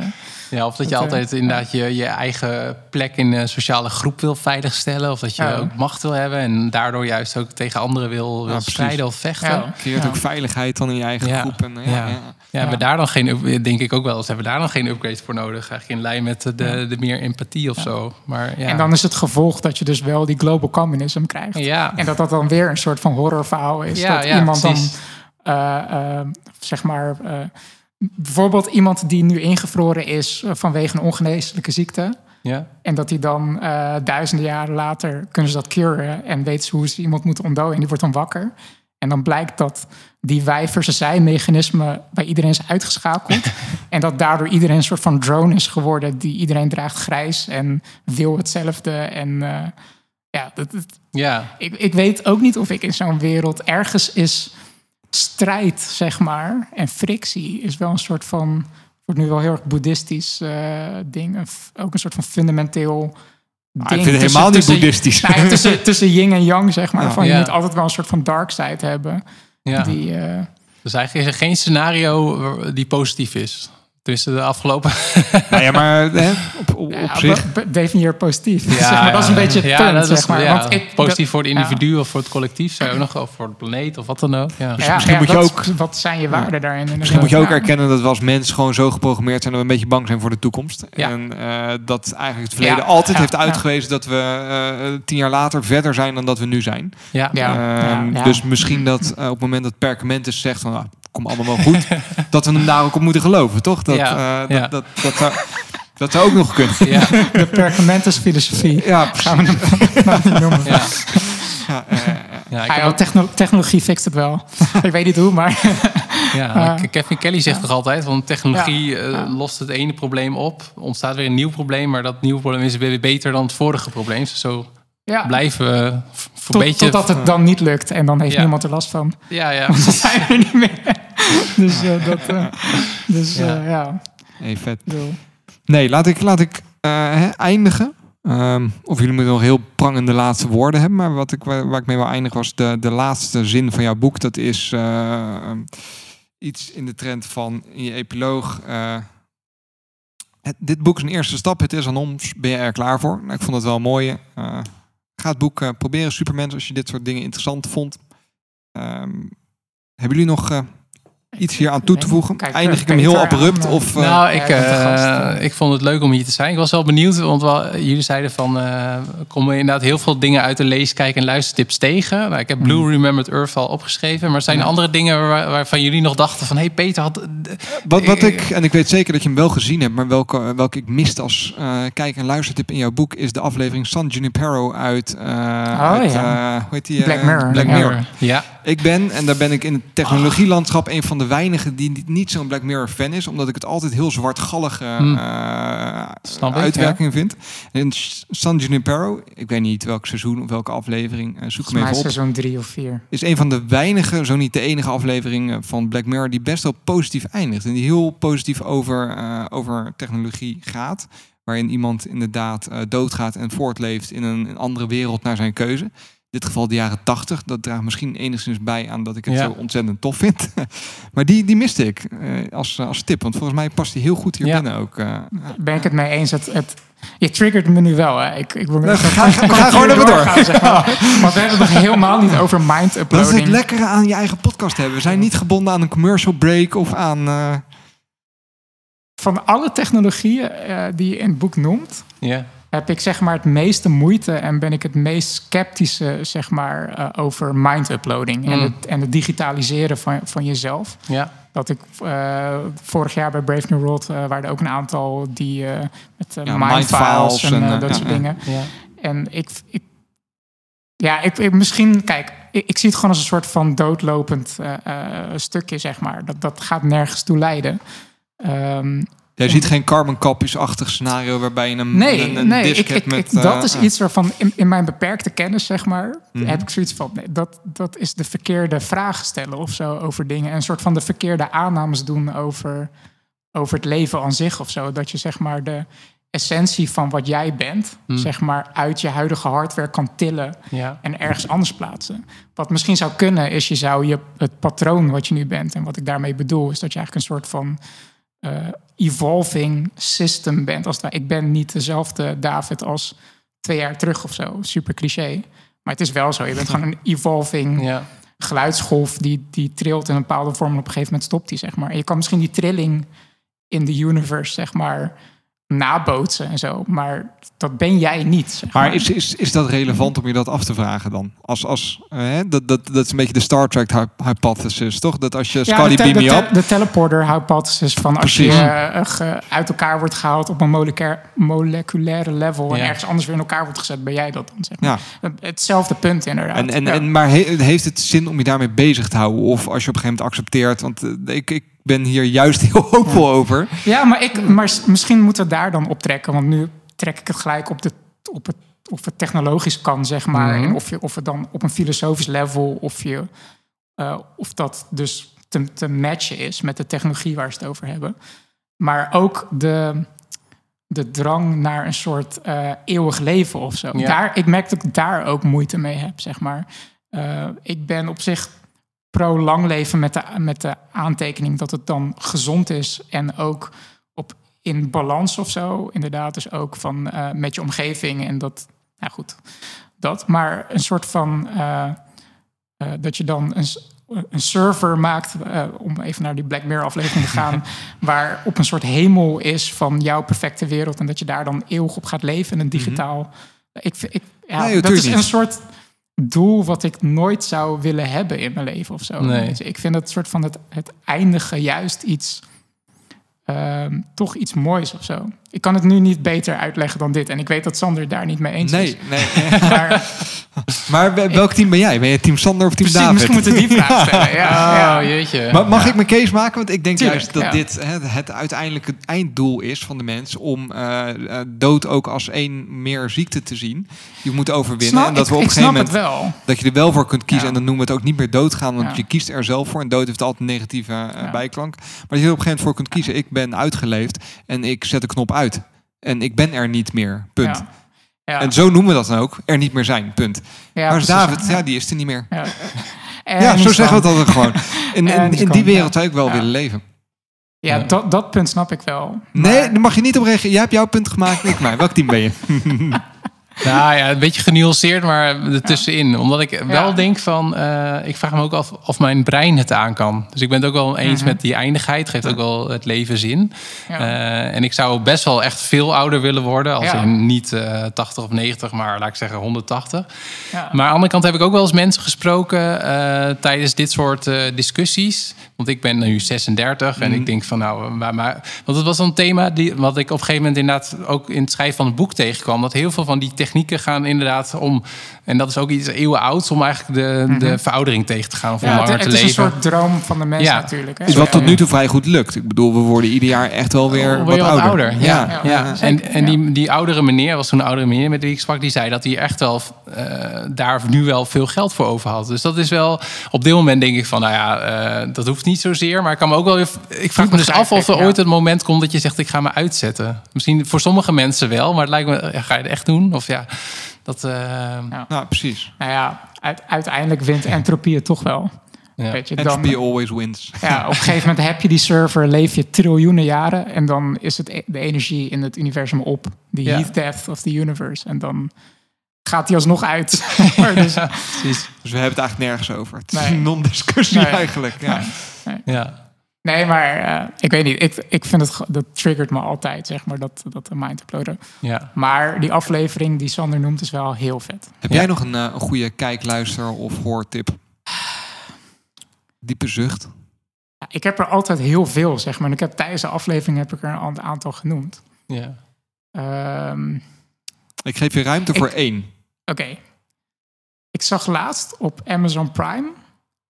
Ja, of dat je Dat, eh, altijd inderdaad je, je eigen plek in een sociale groep wil veiligstellen. Of dat je Ja. ook macht wil hebben en daardoor juist ook tegen anderen wil, strijden of vechten. ja, creëert ja. ook veiligheid dan in je eigen Ja. groep. En, Ja. ja, ja. hebben we daar dan geen, denk ik ook wel eens, hebben we daar dan geen upgrade voor nodig? Eigenlijk in lijn met de, de, de meer empathie of zo. Maar ja. En dan is het gevolg dat je dus wel die global communism krijgt. ja. En dat dat dan weer een soort van horrorverhaal is. Ja, dat ja, iemand precies. dan, zeg maar, eh, bijvoorbeeld iemand die nu ingevroren is eh, vanwege een ongeneeslijke ziekte. ja. En dat die dan eh, duizenden jaren later kunnen ze dat curen en weten ze hoe ze iemand moeten ontdooien. En die wordt dan wakker. En dan blijkt dat die wij versus zij mechanisme bij iedereen is uitgeschakeld. en dat daardoor iedereen een soort van drone is geworden. Die iedereen draagt grijs en wil hetzelfde. En eh, ja, dat, dat- ja. ik, ik weet ook niet of ik in zo'n wereld ergens is strijd, zeg maar. En frictie is wel een soort van, wordt nu wel heel erg boeddhistisch eh, ding. Ook een soort van fundamenteel Ah, ding. ik vind het tussen- helemaal niet tussen- boeddhistisch. nou tussen, tussen yin en yang, zeg maar. Ja. van, je Ja. moet altijd wel een soort van dark side hebben. ja. Die, eh, Dus eigenlijk is er geen scenario die positief is. Tussen de afgelopen... nou ja, maar hè, op, op, Ja, op zich... definieer positief. zeg maar, dat is een beetje het ja, punt, dat is, zeg maar. ja, Want ik, positief voor het ja. individu of voor het collectief. Zou je ook nog, of voor de planeet of wat dan ook. Ja. Ja, misschien ja, moet je ook- is- Wat zijn je waarden daarin? Misschien moet je ook Ja. erkennen dat we als mens gewoon zo geprogrammeerd zijn dat we een beetje bang zijn voor de toekomst. Ja. En eh, dat eigenlijk het verleden Ja, altijd ja, heeft ja. uitgewezen dat we eh, tien jaar later verder zijn dan dat we nu zijn. Ja. Ja, ja, ja. Dus misschien dat eh, op het moment dat Perkamentus zegt van nou, kom allemaal wel goed, dat we hem daar ook op moeten geloven, toch? Dat, Ja, eh, ja. dat, dat, dat, zou, dat zou ook nog kunnen. Ja. De perkamentus filosofie. Ja, Gaan we hem niet noemen. Ja. ja, eh, Ja, ik Ah, joh, techno- technologie fixt het wel. ik weet niet hoe, maar... ja, Eh, Kevin Kelly zegt toch altijd, want technologie Ja. eh, Ja. lost het ene probleem op. Ontstaat weer een nieuw probleem, maar dat nieuwe probleem is weer beter dan het vorige probleem. Dus zo ja, blijven we voor tot, een beetje... totdat het dan niet lukt. En dan heeft Ja. niemand er last van. Ja, ja. Dan zijn we er niet meer. dus eh, dat... eh, dus Ja. ja, ja hey, vet. Nee, laat ik, laat ik eh, hè, eindigen. Ehm, of jullie moeten nog heel prangende laatste woorden hebben. Maar wat ik, waar, waar ik mee wil eindigen was de, de laatste zin van jouw boek. Dat is eh, ehm, iets in de trend van in je epiloog. eh, het, dit boek is een eerste stap. Het is aan ons. Ben je er klaar voor? Nou, ik vond het wel mooi. Eh, ga het boek eh, proberen, Supermens, als je dit soort dingen interessant vond. Ehm, hebben jullie nog eh, iets hier aan toe te voegen? Kijk, Eindig ik hem heel abrupt? Of, eh, nou, ik, eh, ik vond het leuk om hier te zijn. Ik was wel benieuwd, want wel, jullie zeiden van... eh, er komen inderdaad heel veel dingen uit de lees, kijk en luistertips tegen. Nou, ik heb Blue Remembered Earth al opgeschreven. Maar zijn er andere dingen waar- waarvan jullie nog dachten van... hé, hey, Peter had... Wat, wat ik, en ik weet zeker dat je hem wel gezien hebt, maar welke, welke ik miste als eh, kijk- en luistertip in jouw boek, is de aflevering San Junipero uit, eh uit, ja. eh, hoe heet die? eh, Black Mirror. Black Ja. Mirror. Ja, Ik ben, en daar ben ik in het technologielandschap, een van de weinigen die niet- zo'n Black Mirror fan is, omdat ik het altijd heel zwartgallige Hmm. eh, Snap ik, uitwerkingen vind. En San Junipero, ik weet niet welk seizoen of welke aflevering, eh, zoek hem even op seizoen drie of vier. is een van de weinige, zo niet de enige aflevering eh, van Black Mirror die best wel positief eindigt. En die heel positief over, over technologie gaat. Waarin iemand inderdaad doodgaat en voortleeft in een, een andere wereld naar zijn keuze. In dit geval de jaren 80. Dat draagt misschien enigszins bij aan dat ik het Ja. zo ontzettend tof vind. maar die, die miste ik eh, als, als tip. Want volgens mij past die heel goed hier Ja. binnen ook. eh. Ben ik het mee eens. Het, het, je triggert me nu wel. Hè. Ik, ik wil Nou, ga- ga- ga gewoon even door. zeg maar. Want we hebben het nog helemaal niet over mind Dat is het uploading. lekkere aan je eigen podcast hebben. We zijn niet gebonden aan een commercial break of aan... eh, Van alle technologieën eh, die je in het boek noemt, ja. Heb ik zeg maar het meeste moeite en ben ik het meest sceptische zeg maar, eh, over mind uploading en, Mm. het, en het digitaliseren van, van jezelf. ja. Dat ik eh, vorig jaar bij Brave New World uh, waren er ook een aantal die eh, met Ja, mindfiles mindfiles en, en, eh, dat ja, soort dingen. ja. En ik, ik ja, ik, ik- misschien, kijk, ik, ik zie het gewoon als een soort van doodlopend eh, eh, stukje, zeg maar. Dat, dat gaat nergens toe leiden. Ehm, Jij ziet geen carbon copies-achtig scenario waarbij je een, nee, een, een nee disk ik, hebt ik, met... ik- dat eh, is ah. iets waarvan in, in mijn beperkte kennis, zeg maar, Mhm. heb ik zoiets van, nee, dat, dat is de verkeerde vragen stellen of zo over dingen. En een soort van de verkeerde aannames doen over, over het leven aan zich of zo. Dat je zeg maar de essentie van wat jij bent, Mhm. zeg maar, uit je huidige hardware kan tillen ja. en ergens anders plaatsen. Wat misschien zou kunnen, is je zou je het patroon wat je nu bent. En wat ik daarmee bedoel, is dat je eigenlijk een soort van evolving system bent. Als ik ben niet dezelfde David als twee jaar terug of zo. Super cliché. Maar het is wel zo. Je bent gewoon een evolving ja. geluidsgolf die, die trilt in een bepaalde vorm. En op een gegeven moment stopt die, zeg maar. En je kan misschien die trilling in de universe, zeg maar, nabootsen en zo. Maar dat ben jij niet, zeg maar. Maar is, is, is dat relevant om je dat af te vragen dan? Als, als, eh, hè, dat, dat, dat is een beetje de Star Trek hy- hypothesis, toch? Dat als je Ja, te- beam de, up... de teleporter-hypothesis van als Precies. je eh, ge- uit elkaar wordt gehaald op een moleculair, moleculaire level en Ja. ergens anders weer in elkaar wordt gezet, ben jij dat dan? Zeg maar. Ja, Hetzelfde punt inderdaad. en, en, maar he- heeft het zin om je daarmee bezig te houden? Of als je op een gegeven moment accepteert... Want eh, ik, ik ben hier juist heel hoopvol over. ja, maar, ik, maar misschien moeten we daar dan op trekken, want nu trek ik het gelijk op, de, op, het, of het technologisch kan, zeg maar. Mhm. En of, je, of het dan op een filosofisch level, of, je, eh, of dat dus te, te matchen is met de technologie waar ze het over hebben. Maar ook de, de drang naar een soort eh, eeuwig leven of zo. Ja. Daar, ik merk dat ik daar ook moeite mee heb, zeg maar. Eh, ik ben op zich pro lang leven met de, met de aantekening dat het dan gezond is en ook in balans of zo. Inderdaad, dus ook van eh, met je omgeving en dat, nou goed, dat. Maar een soort van eh, eh, dat je dan een, een server maakt, om even naar die Black Mirror aflevering te gaan, waar op een soort hemel is van jouw perfecte wereld en dat je daar dan eeuwig op gaat leven in een digitaal. Ik, ik, ja, Nee, dat is niet. een soort doel wat ik nooit zou willen hebben in mijn leven of zo. Nee. Ik vind het soort van het, het eindige juist iets, ehm, toch iets moois of zo. Ik kan het nu niet beter uitleggen dan dit. En ik weet dat Sander daar niet mee eens is. Nee, nee. Maar maar wel- welk team ben jij? Ben je team Sander of team precies, David? misschien moeten we die vraag stellen. Ja, ja. Oh, jeetje. Maar mag ik mijn case maken? Want ik denk Tuurlijk, juist dat ja. dit het, het uiteindelijke einddoel is van de mens om eh, eh, dood ook als één meer ziekte te zien. Je moet overwinnen. Snap- en dat ik, we op een gegeven moment wel. dat je er wel voor kunt kiezen. Ja. En dan noemen we het ook niet meer doodgaan, want Ja. je kiest er zelf voor. En dood heeft altijd een negatieve eh, Ja. bijklank. Maar dat je er op een gegeven moment voor kunt kiezen. Ik ben uitgeleefd en ik zet de knop uit. En ik ben er niet meer. Punt. Ja. Ja. En zo noemen we dat dan ook. Er niet meer zijn. Punt. Ja, maar David, ja. ja, die is er niet meer. Ja, ja, zo zeggen we het altijd gewoon. In, En in, die in die wereld zou ik wel Ja. willen leven. Ja, Ja. Dat, dat punt snap ik wel. Nee, daar mag je niet op reageren. Jij hebt jouw punt gemaakt, ik mij. Welk team ben je? Nou ja, een beetje genuanceerd, maar ertussenin. Omdat ik wel Ja. denk van... eh, ik vraag me ook af of mijn brein het aan kan. Dus ik ben het ook wel eens Mhm. met die eindigheid. Geeft ook wel het leven zin. Ja. Eh, en ik zou best wel echt veel ouder willen worden. Als Ja. in niet eh 80 of 90, maar laat ik zeggen 180. ja. Maar aan de andere kant heb ik ook wel eens mensen gesproken eh, tijdens dit soort eh, discussies. Want ik ben nu 36 en ik denk van nou, maar, maar, want het was een thema die, wat ik op een gegeven moment inderdaad ook in het schrijven van het boek tegenkwam. Dat heel veel van die technieken gaan inderdaad om, en dat is ook iets eeuwen ouds, om eigenlijk de, de veroudering tegen te gaan of om Ja, het, langer het te is een leven. soort droom van de mens Ja. natuurlijk. Hè? Is wat Ja, tot nu toe vrij goed lukt. Ik bedoel, we worden ieder jaar echt wel weer wat je ouder. Ja, Ja, ja. ja, En, en die, die oudere meneer, was toen een oudere meneer met wie ik sprak, die zei dat hij echt wel eh, daar nu wel veel geld voor over had. Dus dat is wel, op dit moment denk ik van, nou ja, eh, dat hoeft niet zozeer. Maar ik kan me ook wel, weer- ik vraag me dus af of er ooit het moment komt dat je zegt, ik ga me uitzetten. Misschien voor sommige mensen wel, maar het lijkt me, ja, ga je het echt doen? Of ja, dat... eh, Ja. Nou, precies. Nou ja, uit- uiteindelijk wint entropie het toch wel. ja. Weet je, dan, Entropy always wins. ja, op een gegeven moment heb je die server, leef je triljoenen jaren... en dan is het e- de energie in het universum op. De Ja. heat depth of the universe. En dan gaat die alsnog uit. Maar dus, Precies. Dus we hebben het eigenlijk nergens over. Het is Nee. een non-discussie Nee. eigenlijk. Ja. Ja. Nee, maar eh, ik weet niet. Ik, ik vind het, dat triggert me altijd, zeg maar, dat, dat mind uploaden. Ja. Maar die aflevering die Sander noemt is wel heel vet. Heb jij nog een, eh, een goede kijk, luister of hoortip? Diepe zucht. Ja, ik heb er altijd heel veel, zeg maar. En ik heb tijdens de aflevering heb ik er een aantal genoemd. Ja. Ehm, Ik geef je ruimte Ik- voor één. Oké. Ik zag laatst op Amazon Prime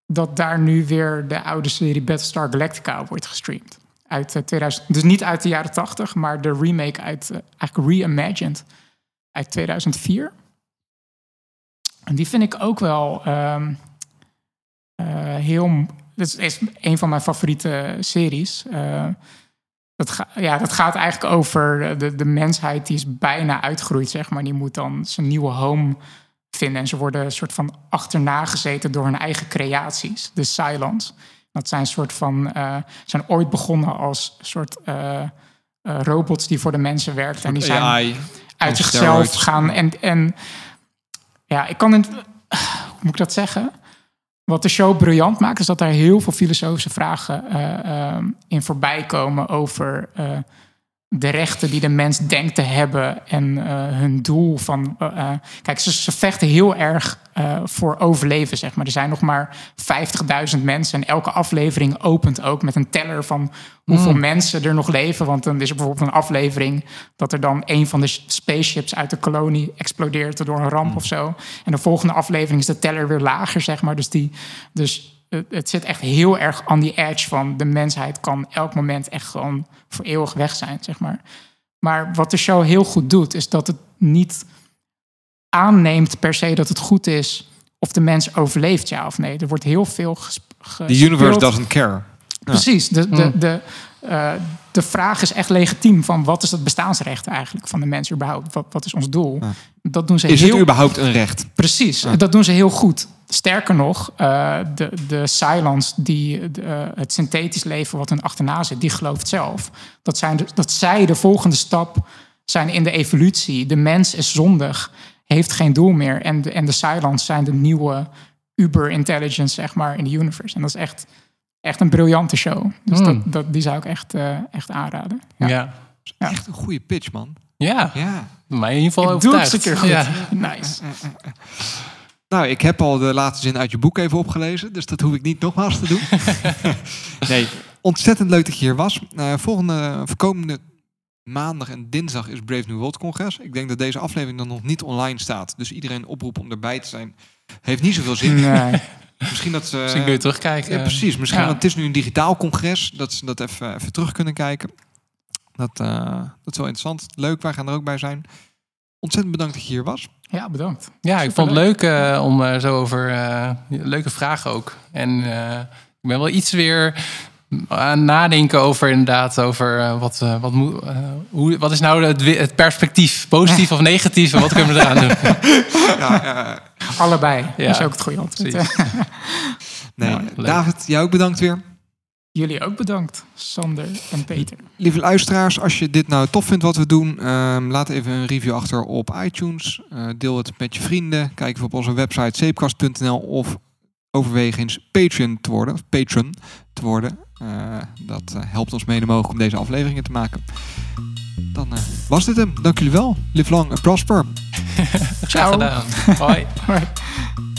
dat daar nu weer de oude serie Battlestar Galactica wordt gestreamd. Uit eh, 2000, dus niet uit de jaren 80, maar de remake uit, eh, eigenlijk reimagined uit 2004. En die vind ik ook wel ehm, eh, heel. Dat is, een van mijn favoriete series. Eh, dat, ja, dat gaat eigenlijk over de, de mensheid die is bijna uitgegroeid, zeg maar. Die moet dan zijn nieuwe home vinden. En ze worden een soort van achterna gezeten door hun eigen creaties, de Cylons. Dat zijn soort van, eh, zijn ooit begonnen als soort eh, eh, robots die voor de mensen werkten. En die zijn AI. uit zichzelf steroids. gaan. En, en ja, ik kan het, hoe moet ik dat zeggen? Wat de show briljant maakt, is dat daar heel veel filosofische vragen in voorbij komen over de rechten die de mens denkt te hebben en eh, hun doel van. eh, eh, kijk, ze, ze vechten heel erg voor overleven, zeg maar. Er zijn nog maar 50.000 mensen en elke aflevering opent ook met een teller van hoeveel mensen er nog leven. Want dan is er bijvoorbeeld een aflevering dat er dan een van de spaceships uit de kolonie explodeert door een ramp of zo. En de volgende aflevering is de teller weer lager, zeg maar. Dus, die, dus het, het zit echt heel erg on the edge van de mensheid kan elk moment echt gewoon voor eeuwig weg zijn, zeg maar. Maar wat de show heel goed doet, is dat het niet aanneemt per se dat het goed is of de mens overleeft, ja of nee. Er wordt heel veel gesp- The universe doesn't care. Precies. De, de, de, eh, de vraag is echt legitiem van wat is het bestaansrecht eigenlijk van de mens überhaupt? Wat, wat is ons doel? Ja. Dat doen ze Is heel het überhaupt een recht? Precies, Ja. dat doen ze heel goed. Sterker nog, eh, de, de Cylons, die, de, eh, het synthetisch leven wat hun achterna zit, die gelooft zelf. Dat, zijn de- dat zij de volgende stap zijn in de evolutie. De mens is zondig, heeft geen doel meer. En de, en de Cylons zijn de nieuwe uber-intelligence, zeg maar, in de universe. En dat is echt, echt een briljante show. Dus Hmm. dat, dat, die zou ik echt, eh, echt aanraden. Ja. Ja. Ja. Echt een goede pitch, man. Ja, Ja. mij in ieder geval Ik doe het een keer goed. Ja. Nice. Nou, ik heb al de laatste zin uit je boek even opgelezen, dus dat hoef ik niet nogmaals te doen. nee, ontzettend leuk dat je hier was. Eh, volgende, of komende maandag en dinsdag is Brave New World Congres. Ik denk dat deze aflevering dan nog niet online staat, dus iedereen oproepen om erbij te zijn heeft niet zoveel zin. Nee. Misschien dat ze. Misschien kun je terugkijken. Ja, precies. Misschien, Ja. het is nu een digitaal congres, dat ze dat even, even terug kunnen kijken. Dat, eh, dat is wel interessant. Leuk, wij gaan er ook bij zijn. Ontzettend bedankt dat je hier was. Ja, bedankt. Ja, ik vond het leuk eh, om eh, zo over eh, leuke vragen ook. En eh, ik ben wel iets weer aan het nadenken over inderdaad over eh, wat, eh, wat, moet, eh, hoe, wat is nou het, perspectief, positief of negatief en wat kunnen we eraan doen? Ja, eh, Allebei. Ja, Dat is ook het goede antwoord. nee. Leuk. David, jij ook bedankt weer. Jullie ook bedankt, Sander en Peter. Lieve luisteraars, als je dit nou tof vindt wat we doen, ehm, laat even een review achter op iTunes. Eh, deel het met je vrienden. Kijk even op onze website zeepkast.nl of overweeg eens Patreon te worden. Of patron te worden. Eh, dat eh, helpt ons mede mogelijk om deze afleveringen te maken. Dan eh, was dit hem. Dank jullie wel. Live long and prosper. Graag gedaan. Hoi.